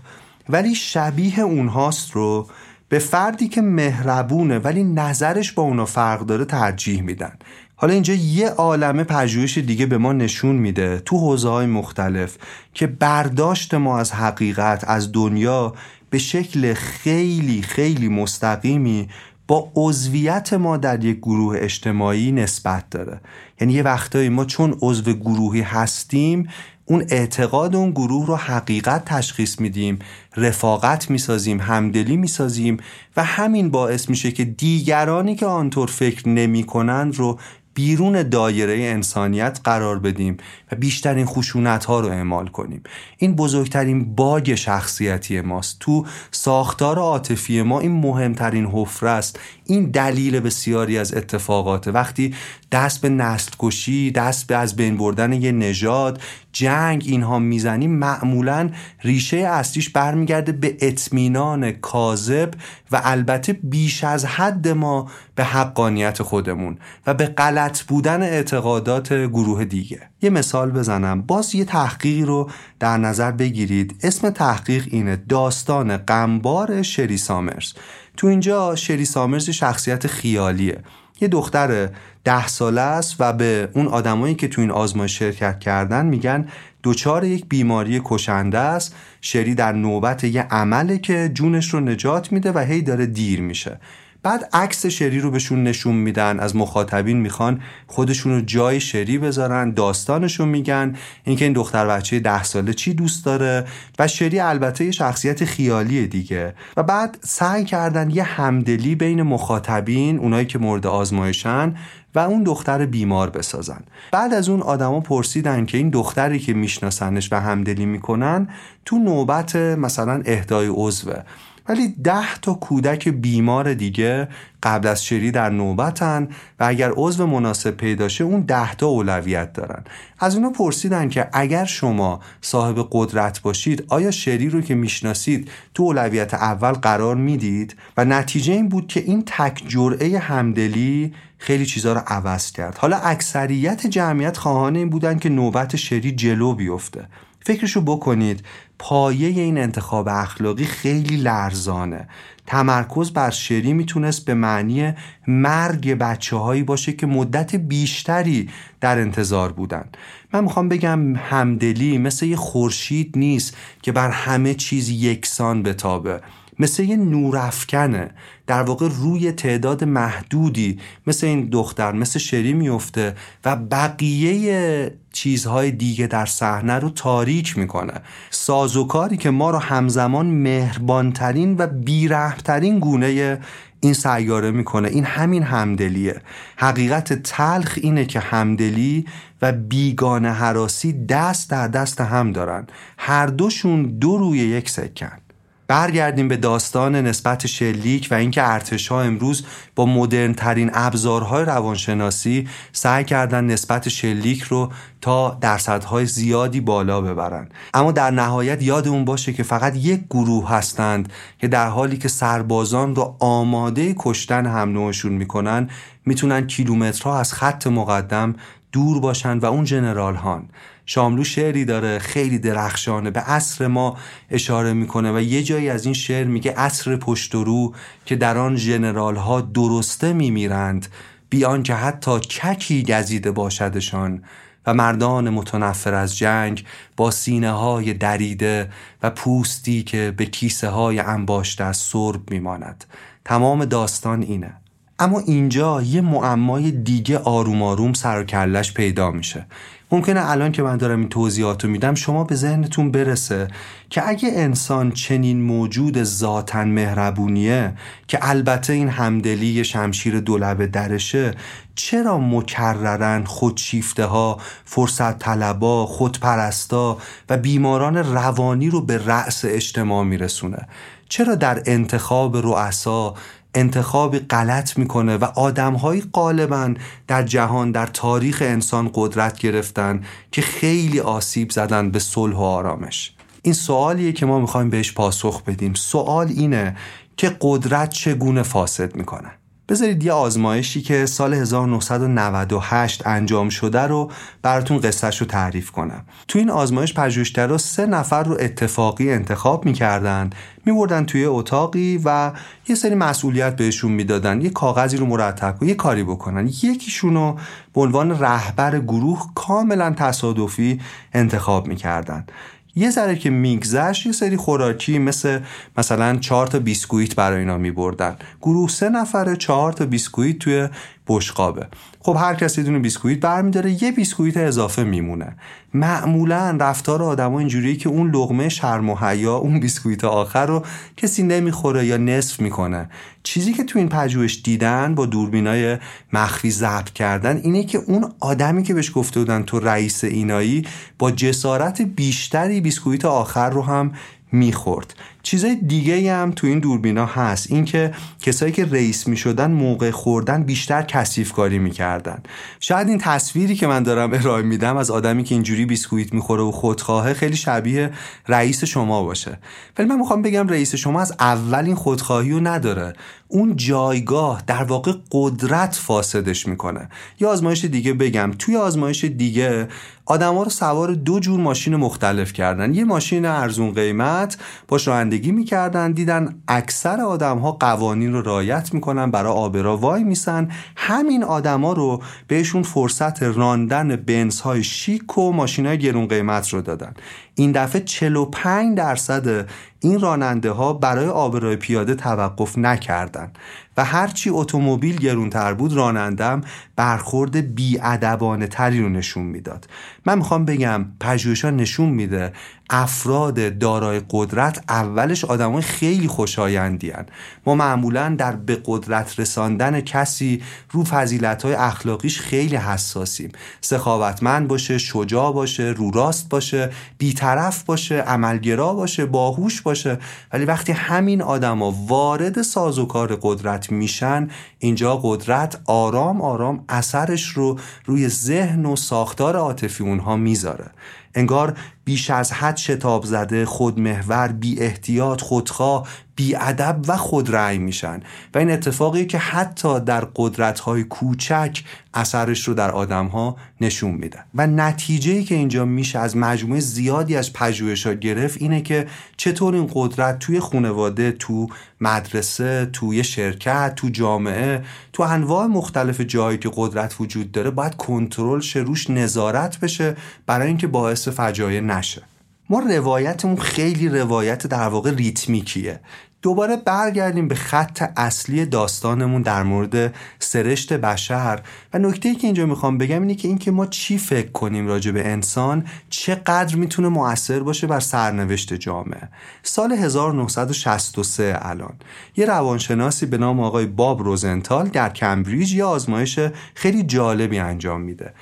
ولی شبیه اونهاست رو به فردی که مهربونه ولی نظرش با اونا فرق داره ترجیح میدن. حالا اینجا یه عالمه پژوهش دیگه به ما نشون میده تو حوزه های مختلف که برداشت ما از حقیقت از دنیا به شکل خیلی خیلی مستقیمی با عضویت ما در یک گروه اجتماعی نسبت داره. یعنی یه وقتایی ما چون عضو گروهی هستیم اون اعتقاد اون گروه رو حقیقت تشخیص میدیم رفاقت می‌سازیم همدلی می‌سازیم و همین باعث میشه که دیگرانی که آنطور فکر نمی کنند رو بیرون دایره انسانیت قرار بدیم و بیشترین خشونت ها رو اعمال کنیم. این بزرگترین باگ شخصیتی ماست. تو ساختار عاطفی ما این مهمترین حفره است. این دلیل بسیاری از اتفاقات وقتی دست به نسل کشی دست به از بین بردن یه نژاد جنگ اینها می‌زنیم معمولا ریشه اصلیش برمیگرده به اطمینان کاذب و البته بیش از حد ما به حقانیت خودمون و به غلط بودن اعتقادات گروه دیگه. یه مثال بزنم. باز یه تحقیقی رو در نظر بگیرید. اسم تحقیق اینه داستان غمبار شری سامرز. تو اینجا شری سامرز شخصیت خیالیه. یه دختر ده ساله است و به اون آدمایی که تو این آزمایش شرکت کردن میگن دچار یک بیماری کشنده است. شری در نوبت یه عمله که جونش رو نجات میده و هی داره دیر میشه. بعد عکس شری رو بهشون نشون میدن از مخاطبین می‌خوان خودشون رو جای شری بذارن داستانشون میگن اینکه این دختر بچه ده ساله چی دوست داره؟ و شری البته یه شخصیت خیالی دیگه. و بعد سعی کردن یه همدلی بین مخاطبین اونایی که مورد آزمایشن و اون دختر بیمار بسازن. بعد از اون آدما پرسیدن که این دختری که میشناسنش و همدلی می‌کنن تو نوبت مثلا اهدای عضوه. ولی ده تا کودک بیمار دیگه قبل از شری در نوبتن و اگر عضو مناسب پیدا شه اون ده تا اولویت دارن. از اونا پرسیدن که اگر شما صاحب قدرت باشید آیا شری رو که می‌شناسید تو اولویت اول قرار می‌دید؟ و نتیجه این بود که این تک جرعه همدلی خیلی چیزها رو عوض کرد. حالا اکثریت جمعیت خواهان این بودن که نوبت شری جلو بیفته. فکرشو بکنید پایه این انتخاب اخلاقی خیلی لرزانه. تمرکز بر شری می‌تونست به معنی مرگ بچه هایی باشه که مدت بیشتری در انتظار بودن. من می‌خوام بگم همدلی مثل یه خورشید نیست که بر همه چیز یکسان بتابه. مثل یه نورافکنه در واقع روی تعداد محدودی مثل این دختر مثل شری میفته و بقیه چیزهای دیگه در صحنه رو تاریک می‌کنه. سازوکاری که ما رو همزمان مهربانترین و بیرحمترین گونه این سیاره می‌کنه. این همین همدلیه. حقیقت تلخ اینه که همدلی و بیگانه حراسی دست در دست هم دارن. هر دوشون دو روی یک سکن. برگردیم به داستان نسبت شلیک و اینکه ارتشها امروز با مدرن ترین ابزارهای روانشناسی سعی کردن نسبت شلیک رو تا درصدهای زیادی بالا ببرن. اما در نهایت یاد اون باشه که فقط یک گروه هستند که در حالی که سربازان رو آماده کشتن هم نوعشون می‌کنن می‌تونن کیلومترها از خط مقدم دور باشن و اون جنرال هان. شاملو شعری داره خیلی درخشانه به عصر ما اشاره می‌کنه و یه جایی از این شعر میگه عصر پشت و رو که در آن ژنرال ها درسته میمیرند بیان که حتی ککی گزیده باشدشان و مردان متنفر از جنگ با سینه های دریده و پوستی که به کیسه های انباشته از سرب میماند. تمام داستان اینه. اما اینجا یه معمای دیگه آروم آروم سر پیدا میشه. ممکنه الان که من دارم این توضیحات رو میدم شما به ذهنتون برسه که اگه انسان چنین موجود ذاتا مهربونیه که البته این همدلی شمشیر دولبه درشه چرا مکررن خودشیفته ها فرصت طلبا خودپرستا و بیماران روانی رو به رأس اجتماع میرسونه؟ چرا در انتخاب رؤسا انتخاب غلط می‌کنه و آدمهایی غالبا در جهان در تاریخ انسان قدرت گرفتن که خیلی آسیب زدن به صلح و آرامش. این سوالیه که ما می‌خوایم بهش پاسخ بدیم. سوال اینه که قدرت چگونه فاسد می‌کنه؟ بذارید یه آزمایشی که سال 1998 انجام شده رو براتون قصهش رو تعریف کنم. تو این آزمایش پژوهشگرا سه نفر رو اتفاقی انتخاب می‌کردن میبردن توی اتاقی و یه سری مسئولیت بهشون می‌دادن. یه کاغذی رو مرتب کنن یه کاری بکنن. یکیشون رو به عنوان رهبر گروه کاملا تصادفی انتخاب می‌کردن. یه ذره که میگذشت یه سری خوراکی مثل مثلا چهار تا بیسکویت برای اینا میبردن. گروه سه نفره چهار تا بیسکویت توی بشقابه. خب هر کسی دونه بیسکویت برمیداره یه بیسکویت اضافه میمونه. معمولا رفتار آدم ها اینجوریه که اون لقمه شرم و حیا اون بیسکویت آخر رو کسی نمی‌خوره یا نصف می‌کنه. چیزی که تو این پژوهش دیدن با دوربینای مخفی ضبط کردن اینه که اون آدمی که بهش گفته بودن تو رئیس اینایی با جسارت بیشتری بیسکویت آخر رو هم می‌خورد. چیزای دیگه هم تو این دوربینا هست. اینکه کسایی که رئیس می‌شدن موقع خوردن بیشتر کثیف کاری می‌کردن. شاید این تصویری که من دارم ارائه میدم از آدمی که اینجوری بیسکویت می‌خوره و خودخواهه خیلی شبیه رئیس شما باشه. ولی من می‌خوام بگم رئیس شما از اول این خودخواهی رو نداره. اون جایگاه در واقع قدرت فاسدش می‌کنه. یا آزمایش دیگه بگم. توی آزمایش دیگه آدما رو سوار دو جور ماشین مختلف کردن. یه ماشین ارزون قیمت باش رانندگی می‌کردن دیدن اکثر آدم ها قوانین رو رعایت می‌کنن برای آبرا وای میسن. همین آدما رو بهشون فرصت راندن بنز های شیک و ماشین های گرون قیمت رو دادن. این دفعه 45 درصد این راننده ها برای آبرای پیاده توقف نکردند و هرچی اتومبیل گرونتر بود رانندم برخورد بیادبانه تری رو نشون می‌داد. من می‌خوام بگم پژوهشان نشون میده افراد دارای قدرت اولش آدمای خیلی خوشایندی هن. ما معمولا در به قدرت رساندن کسی رو فضیلت های اخلاقیش خیلی حساسیم سخاوتمند باشه شجاع باشه رو راست باشه بیطرف باشه عملگرا باشه باهوش باشه ولی وقتی همین آدما وارد سازوکار قدرت میشن اینجا قدرت آرام آرام اثرش رو روی ذهن و ساختار عاطفی اونها می‌ذاره. انگار بیش از حد شتاب زده خودمحور بی احتیاط خودخواه بی ادب و خودرأی میشن و این اتفاقی که حتی در قدرت های کوچک اثرش رو در آدم ها نشون میدن. و نتیجه که اینجا میشه از مجموعه زیادی از پژوهش‌ها گرفت اینه که چطور این قدرت توی خانواده تو مدرسه توی شرکت تو جامعه تو انواع مختلف جایی که قدرت وجود داره باید کنترل شه روش نظارت بشه برای اینکه باعث فجایع نشه. ما روایتمون خیلی روایت در واقع ریتمیکیه. دوباره برگردیم به خط اصلی داستانمون در مورد سرشت بشر. و نکته ای که اینجا می‌خوام بگم اینه که اینکه ما چی فکر کنیم راجع به انسان چقدر می‌تونه مؤثر باشه بر سرنوشت جامعه. سال 1963 الان. یه روانشناسی به نام آقای باب روزنتال در کمبریج یه آزمایش خیلی جالبی انجام میده.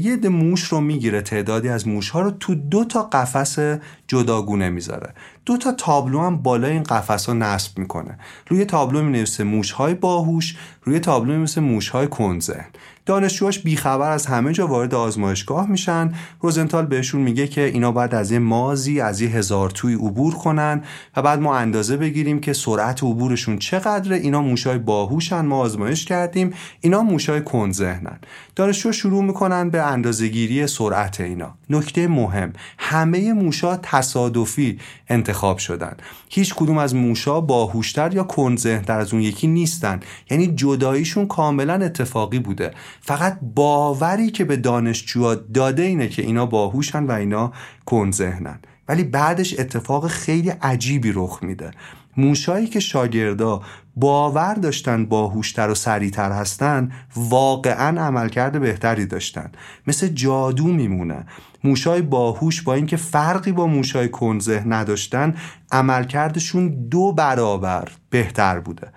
یه موش رو می‌گیره تعدادی از موش ها رو تو دو تا قفس جداگونه می‌ذاره. دو تا تابلو هم بالای این قفس ها نصب می‌کنه. روی تابلو می نویسه موش های باهوش روی تابلو می نویسه موش های کنزه دانشجوهاش بیخبر از همه جا وارد آزمایشگاه میشن. روزنتال بهشون میگه که اینا باید از یه مازی از یه هزار توی عبور کنن و بعد ما اندازه بگیریم که سرعت عبورشون چقدره. اینا موشای باهوشن ما آزمایش کردیم. اینا موشای کنذهنن دانشجو شروع می‌کنن به اندازهگیری سرعت اینا. نکته مهم همه موشا تصادفی انتخاب شدن. هیچ کدوم از موشا باهوشتر یا کنذهنتر از اون یکی نیستن. یعنی جداییشون کاملا اتفاقی بوده. فقط باوری که به دانشجوها داده اینه که اینا باهوشن و اینا کنذهنن ولی بعدش اتفاق خیلی عجیبی رخ میده. موشایی که شاگردا باور داشتن باهوشتر و سریعتر هستن واقعا عملکرد بهتری داشتن. مثل جادو میمونه. موشای باهوش با اینکه فرقی با موشای کنزه نداشتن عملکردشون دو برابر بهتر بوده.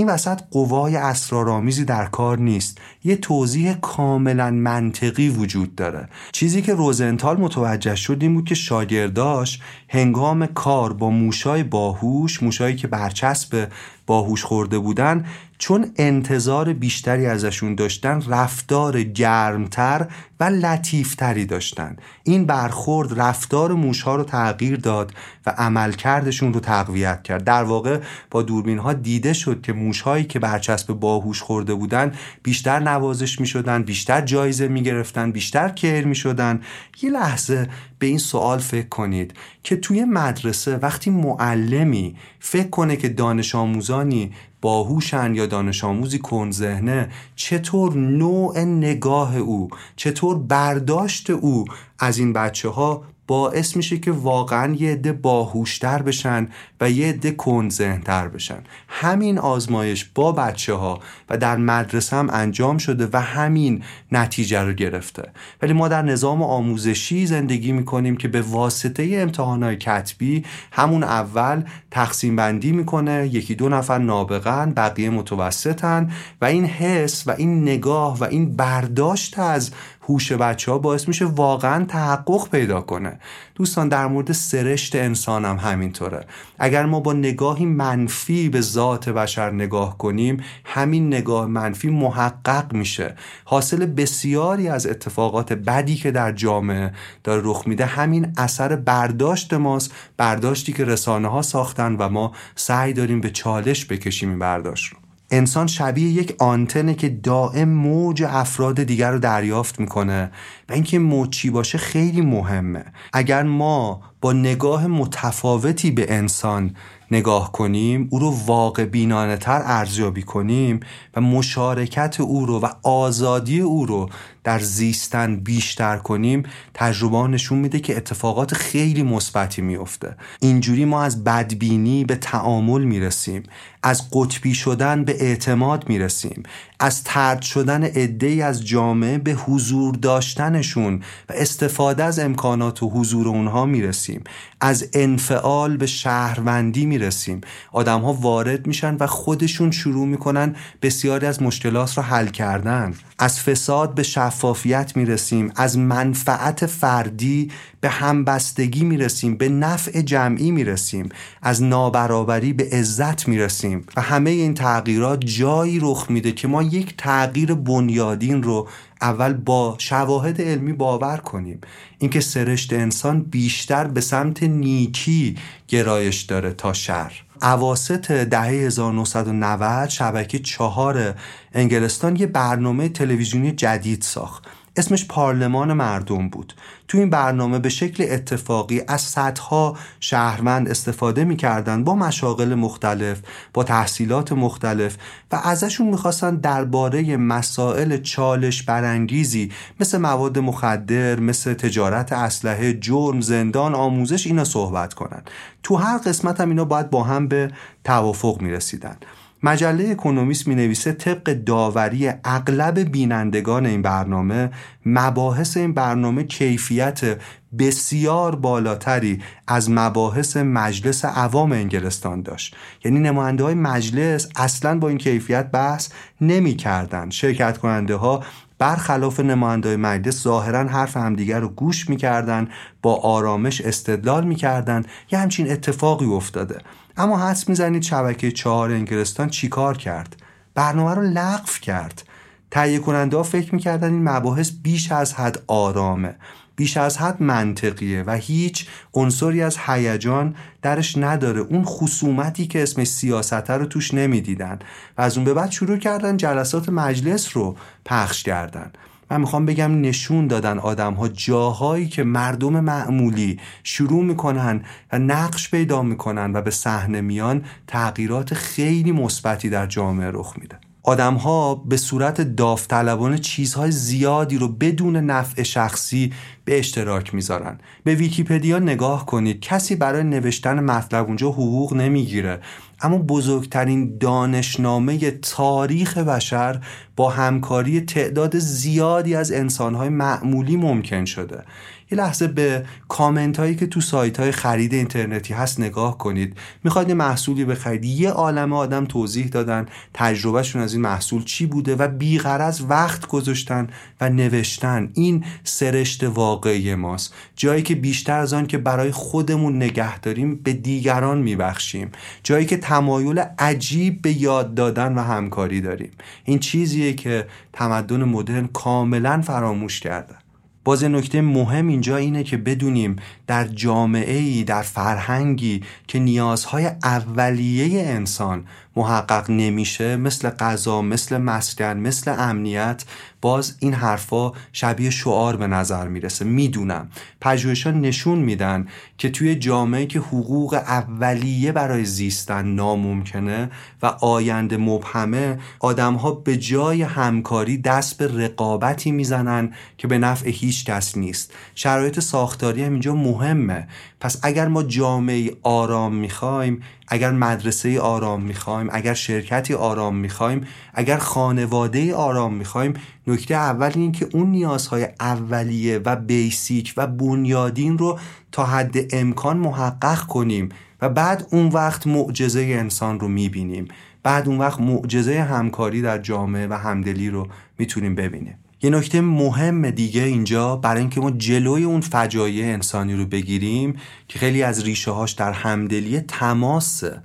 این وسط قوای اسرارآمیزی در کار نیست. یه توضیح کاملا منطقی وجود داره. چیزی که روزنتال متوجه شد این بود که شاگرداش هنگام کار با موشای باهوش موشایی که برچسب باهوش خورده بودن چون انتظار بیشتری ازشون داشتن رفتار گرمتر و لطیفتری داشتن. این برخورد رفتار موشها رو تغییر داد و عملکردشون رو تقویت کرد. در واقع با دوربین ها دیده شد که موشهایی که برچسب باهوش خورده بودن بیشتر نوازش می شدن بیشتر جایزه می گرفتن بیشتر کر می شدن یه لحظه به این سوال فکر کنید که توی مدرسه وقتی معلمی فکر کنه که دانش آموزانی باهوشن یا دانش آموزی کنذهنه چطور نوع نگاه او چطور برداشت او از این بچه ها باعث میشه که واقعا یه عده باهوشتر بشن و یه عده کنذهنتر بشن. همین آزمایش با بچه ها و در مدرسه هم انجام شده و همین نتیجه رو گرفته. ولی ما در نظام آموزشی زندگی می‌کنیم که به واسطه امتحانات کتبی همون اول تقسیم بندی می‌کنه یکی دو نفر نابغن بقیه متوسطن و این حس و این نگاه و این برداشت از هوش بچه ها باعث میشه واقعا تحقق پیدا کنه. دوستان در مورد سرشت انسان هم همینطوره. اگر ما با نگاهی منفی به ذات بشر نگاه کنیم همین نگاه منفی محقق میشه. حاصل بسیاری از اتفاقات بدی که در جامعه داره رخ میده همین اثر برداشت ماست برداشتی که رسانه ها ساختن و ما سعی داریم به چالش بکشیم این برداشت رو. انسان شبیه یک آنتنه که دائم موج افراد دیگر رو دریافت می‌کنه و اینکه موج چی باشه خیلی مهمه. اگر ما با نگاه متفاوتی به انسان نگاه کنیم او رو واقع بینانه تر ارزیابی کنیم و مشارکت او رو و آزادی او رو در زیستن بیشتر کنیم تجربه نشون میده که اتفاقات خیلی مثبتی میفته اینجوری ما از بدبینی به تعامل می‌رسیم از قطبی شدن به اعتماد می‌رسیم از ترد شدن عده از جامعه به حضور داشتنشون و استفاده از امکانات و حضور اونها می‌رسیم از انفعال به شهروندی می‌رسیم. آدم ها وارد میشن و خودشون شروع می‌کنن بسیاری از مشکلات را حل کردن. از فساد به شفافیت می‌رسیم از منفعت فردی به همبستگی می‌رسیم به نفع جمعی می‌رسیم از نابرابری به عزت می‌رسیم و همه این تغییرات جایی رخ میده که ما یک تغییر بنیادین رو اول با شواهد علمی باور کنیم. اینکه سرشت انسان بیشتر به سمت نیکی گرایش داره تا شر اواسط دهه 1990 شبکه چهار انگلستان یه برنامه تلویزیونی جدید ساخت. اسمش پارلمان مردم بود. تو این برنامه به شکل اتفاقی از صدها شهروند استفاده می‌کردن با مشاغل مختلف با تحصیلات مختلف و ازشون می‌خواستن درباره مسائل چالش برانگیزی مثل مواد مخدر مثل تجارت اسلحه جرم زندان آموزش اینا صحبت کنن. تو هر قسمت هم اینا باید با هم به توافق می‌رسیدن. مجله اکونومیست می نویسه طبق داوری اغلب بینندگان این برنامه مباحث این برنامه کیفیت بسیار بالاتری از مباحث مجلس عوام انگلستان داشت. یعنی نماینده های مجلس اصلا با این کیفیت بحث نمی کردن. شرکت کننده ها برخلاف نماینده مجلس ظاهرا حرف همدیگر رو گوش می‌کردن با آرامش استدلال می‌کردن. یه همچین اتفاقی افتاده. اما حس می‌زنید شبکه چهار انگلستان چیکار کرد؟ برنامه رو لغو کرد. تهیه کننده ها فکر می‌کردن این مباحث بیش از حد آرامه بیش از حد منطقیه و هیچ عنصری از هیجان درش نداره. اون خصومتی که اسمش سیاسته رو توش نمی‌دیدن. و از اون به بعد شروع کردن جلسات مجلس رو پخش کردن. من می‌خوام بگم نشون دادن آدم ها جاهایی که مردم معمولی شروع می‌کنن و نقش پیدا می‌کنن و به صحنه میان تغییرات خیلی مثبتی در جامعه رخ میده. آدم ها به صورت داوطلبانه چیزهای زیادی رو بدون نفع شخصی به اشتراک می‌ذارن. به ویکیپدیا نگاه کنید. کسی برای نوشتن مطلب اونجا حقوق نمی‌گیره. اما بزرگترین دانشنامه تاریخ بشر با همکاری تعداد زیادی از انسانهای معمولی ممکن شده. یه لحظه به کامنت هایی که تو سایت های خرید اینترنتی هست نگاه کنید. می‌خواید یه محصولی بخرید. یه عالم آدم توضیح دادن تجربهشون از این محصول چی بوده و بیغرض وقت گذاشتن و نوشتن. این سرشت واقعی ماست. جایی که بیشتر از آن که برای خودمون نگه داریم به دیگران میبخشیم. جایی که تمایل عجیب به یاد دادن و همکاری داریم. این چیزیه که تمدن مدرن کاملا فراموش کرده. باز نکته مهم اینجا اینه که بدونیم در جامعه ای در فرهنگی که نیازهای اولیه انسان محقق نمیشه مثل غذا مثل مسکن مثل امنیت باز این حرفا شبیه شعار به نظر می‌رسه. می‌دونم. پژوهشان نشون میدن که توی جامعه که حقوق اولیه برای زیستن ناممکنه و آینده مبهمه آدمها به جای همکاری دست به رقابتی می‌زنن که به نفع هیچ کس نیست. شرایط ساختاری هم اینجا مهمه. پس اگر ما جامعه آرام می‌خوایم اگر مدرسه آرام می‌خوایم اگر شرکتی آرام می‌خوایم اگر خانواده آرام می‌خوایم نکته اول این که اون نیازهای اولیه و بیسیک و بنیادین رو تا حد امکان محقق کنیم و بعد اون وقت معجزه انسان رو می‌بینیم. بعد اون وقت معجزه همکاری در جامعه و همدلی رو می‌تونیم ببینیم. یه نکته مهم دیگه اینجا برای اینکه ما جلوی اون فجایع انسانی رو بگیریم که خیلی از ریشه هاش در همدلی تماسه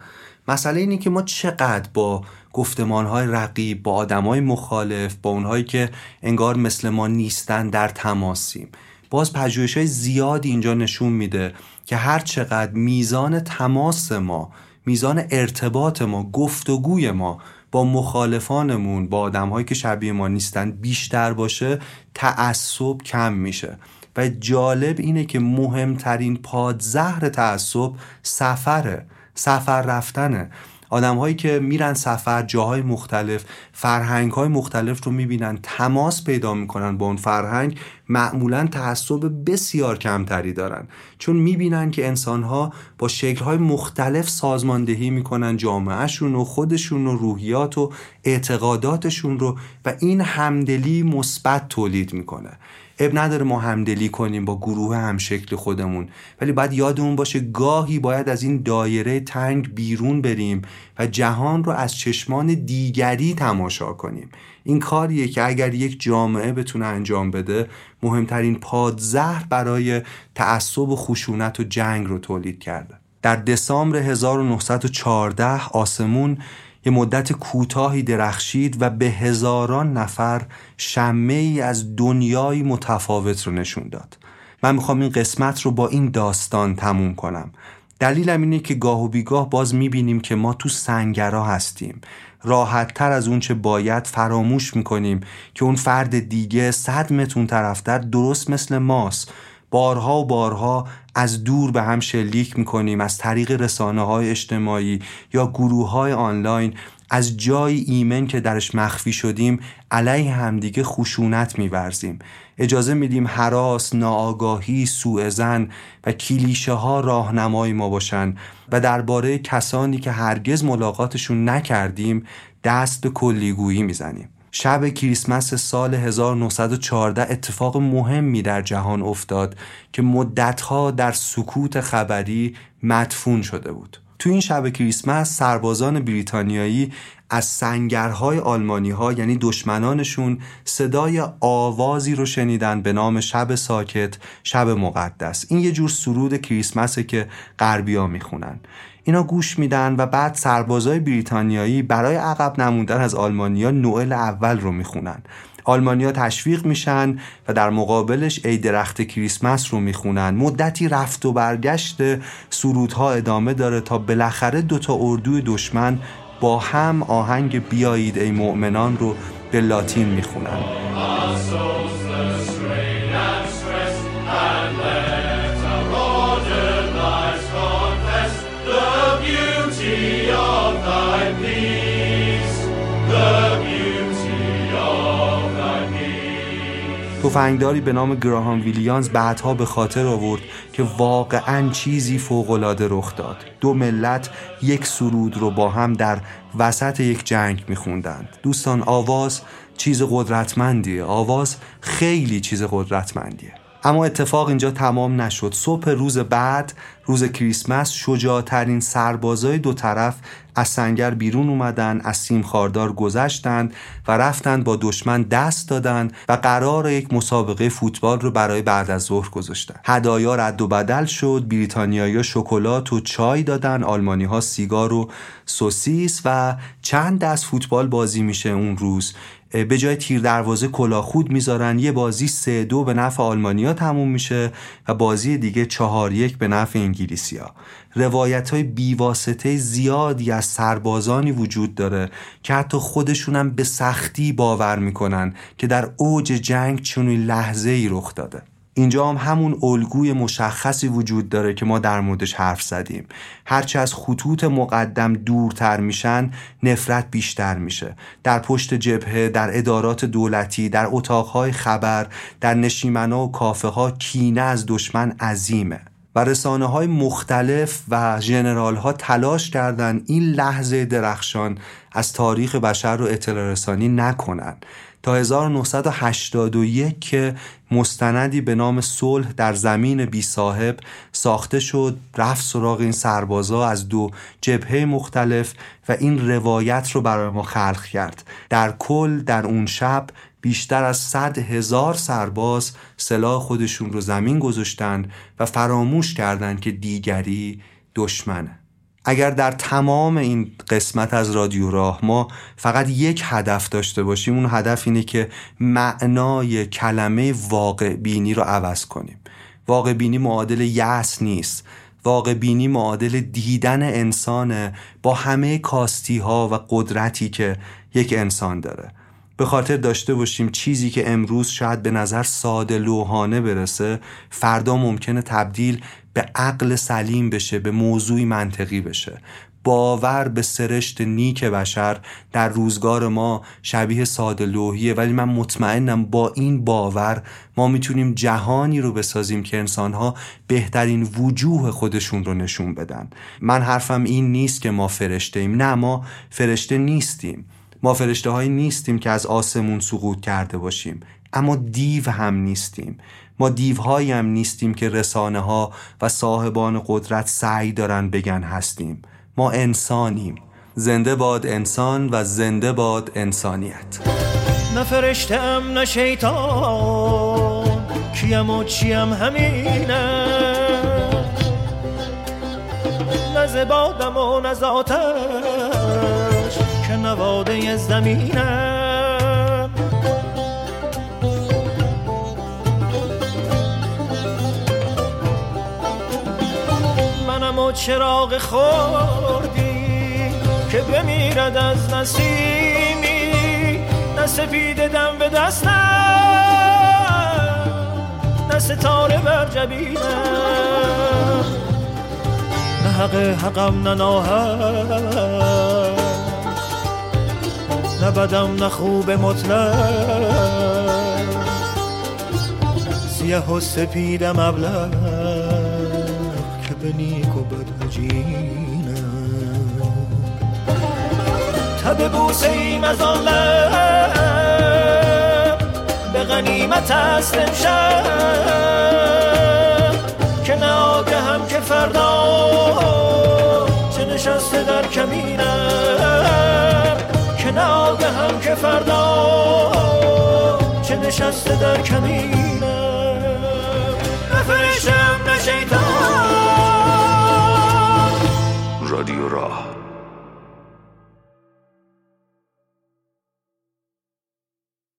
مسئله اینه که ما چقدر با گفتمان های رقیب با آدم های مخالف با اونهایی که انگار مثل ما نیستن در تماسیم. باز پژوهش های زیادی اینجا نشون میده که هر چقدر میزان تماس ما میزان ارتباط ما گفتگوی ما با مخالفانمون با آدمهایی که شبیه ما نیستن بیشتر باشه تعصب کم میشه. و جالب اینه که مهمترین پادزهر تعصب سفره سفر رفتنه. آدم هایی که میرن سفر جاهای مختلف فرهنگ های مختلف رو می‌بینن تماس پیدا می‌کنن با اون فرهنگ معمولا تعصب بسیار کمتری دارن. چون می‌بینن که انسان ها با شکل های مختلف سازماندهی می‌کنن جامعهشون و خودشون و روحیات و اعتقاداتشون رو و این همدلی مثبت تولید می‌کنه. اب نداره ما همدلی کنیم با گروه همشکل خودمون. ولی باید یادمون باشه گاهی باید از این دایره تنگ بیرون بریم و جهان رو از چشمان دیگری تماشا کنیم. این کاریه که اگر یک جامعه بتونه انجام بده مهمترین پادزهر برای تعصب و خشونت و جنگ رو تولید کرده. در دسامبر 1914 آسمون یه مدت کوتاهی درخشید و به هزاران نفر شمه ای از دنیای متفاوت رو نشون داد. من می‌خوام این قسمت رو با این داستان تموم کنم. دلیلم اینه که گاه و بیگاه باز می‌بینیم که ما تو سنگرا هستیم. راحت تر از اونچه باید فراموش می‌کنیم که اون فرد دیگه صد متون طرفتر درست مثل ماست. بارها و بارها از دور به هم شلیک می‌کنیم از طریق رسانه های اجتماعی یا گروه های آنلاین از جای ایمن که درش مخفی شدیم علیه همدیگه خشونت میورزیم. اجازه میدیم حراس، ناآگاهی، سوء زن و کلیشه ها راهنمای ما باشن و درباره کسانی که هرگز ملاقاتشون نکردیم دست به کلیگویی می‌زنیم. شب کریسمس سال 1914 اتفاق مهمی در جهان افتاد که مدتها در سکوت خبری مدفون شده بود. تو این شب کریسمس سربازان بریتانیایی از سنگرهای آلمانی ها یعنی دشمنانشون صدای آوازی رو شنیدن به نام شب ساکت شب مقدس. این یه جور سرود کریسمسه که غربیا می‌خونن. اینا گوش میدن و بعد سربازای بریتانیایی برای عقب نموندن از آلمانیا نوئل اول رو می‌خونن. آلمانیا تشویق میشن و در مقابلش ای درخت کریسمس رو می‌خونن. مدتی رفت و برگشت سرودها ادامه داره تا بالاخره دوتا اردوی دشمن با هم آهنگ بیایید ای مؤمنان رو به لاتین می‌خونن. تفنگداری به نام گراهام ویلیانز بعدها به خاطر آورد که واقعا چیزی فوقالعاده رخ داد. دو ملت یک سرود رو با هم در وسط یک جنگ میخوندند. دوستان آواز چیز قدرتمندیه. آواز خیلی چیز قدرتمندیه. اما اتفاق اینجا تمام نشد. صبح روز بعد روز کریسمس شجاعترین سربازای دو طرف از سنگر بیرون اومدن از سیم خاردار گذشتند و رفتند با دشمن دست دادند و قرار یک مسابقه فوتبال رو برای بعد از ظهر گذاشتن. هدایا رد و بدل شد بریتانیایی شکلات و چای دادن آلمانی ها سیگار و سوسیس و چند دست فوتبال بازی میشه اون روز. به جای تیر دروازه کلاخود می‌ذارن یه بازی سه دو به نفع آلمانیا تموم میشه و بازی دیگه چهار یک به نفع انگلیسیا. روایت های بیواسطه زیادی از سربازانی وجود داره که حتی خودشونم به سختی باور می‌کنن که در اوج جنگ چنین لحظه ای رخ داده. اینجا هم همون الگوی مشخصی وجود داره که ما در موردش حرف زدیم. هرچه از خطوط مقدم دورتر میشن نفرت بیشتر میشه. در پشت جبهه در ادارات دولتی در اتاقهای خبر در نشیمنا و کافه ها کینه از دشمن عظیمه. و رسانه های مختلف و جنرال ها تلاش کردند این لحظه درخشان از تاریخ بشر رو اطلاع رسانی نکنن. تا 1981 که مستندی به نام صلح در زمین بی صاحب ساخته شد رفت سراغ این سربازا از دو جبهه مختلف و این روایت رو برای ما خلق کرد. در کل در اون شب بیشتر از صد هزار سرباز سلاح خودشون رو زمین گذاشتن و فراموش کردند که دیگری دشمنه. اگر در تمام این قسمت از رادیو راه ما فقط یک هدف داشته باشیم اون هدف اینه که معنای کلمه واقع بینی رو عوض کنیم. واقع بینی معادل یأس نیست. واقع بینی معادل دیدن انسانه با همه کاستی ها و قدرتی که یک انسان داره. به خاطر داشته باشیم چیزی که امروز شاید به نظر ساده لوحانه برسه فردا ممکنه تبدیل به عقل سلیم بشه به موضوعی منطقی بشه. باور به سرشت نیک بشر در روزگار ما شبیه ساده لوحیه. ولی من مطمئنم با این باور ما می‌تونیم جهانی رو بسازیم که انسانها بهترین وجوه خودشون رو نشون بدن. من حرفم این نیست که ما فرشته ایم. نه ما فرشته نیستیم. ما فرشته هایی نیستیم که از آسمون سقوط کرده باشیم. اما دیو هم نیستیم. ما دیوهایی هم نیستیم که رسانه ها و صاحبان قدرت سعی دارن بگن هستیم. ما انسانیم. زنده باد انسان و زنده باد انسانیت. نه فرشتم نه شیطان. کیم و چیم همینه نه زبادم و نه که نواده زمینه چراغ خوردی که بمیرد از نسیمی. نه سپید دم به دستم نه ستاره بر جبینم. نه حق حقم نه ناهم نه بدم نه خوب مطلق. سیه و سپیدم به نیک و بد تب بوسه ایم از آن به غنیمت است امشب. که نه هم که فردا چه نشسته در کمینم. که نه هم که فردا چه نشسته در کمینم. نفرشم نه رادیو راه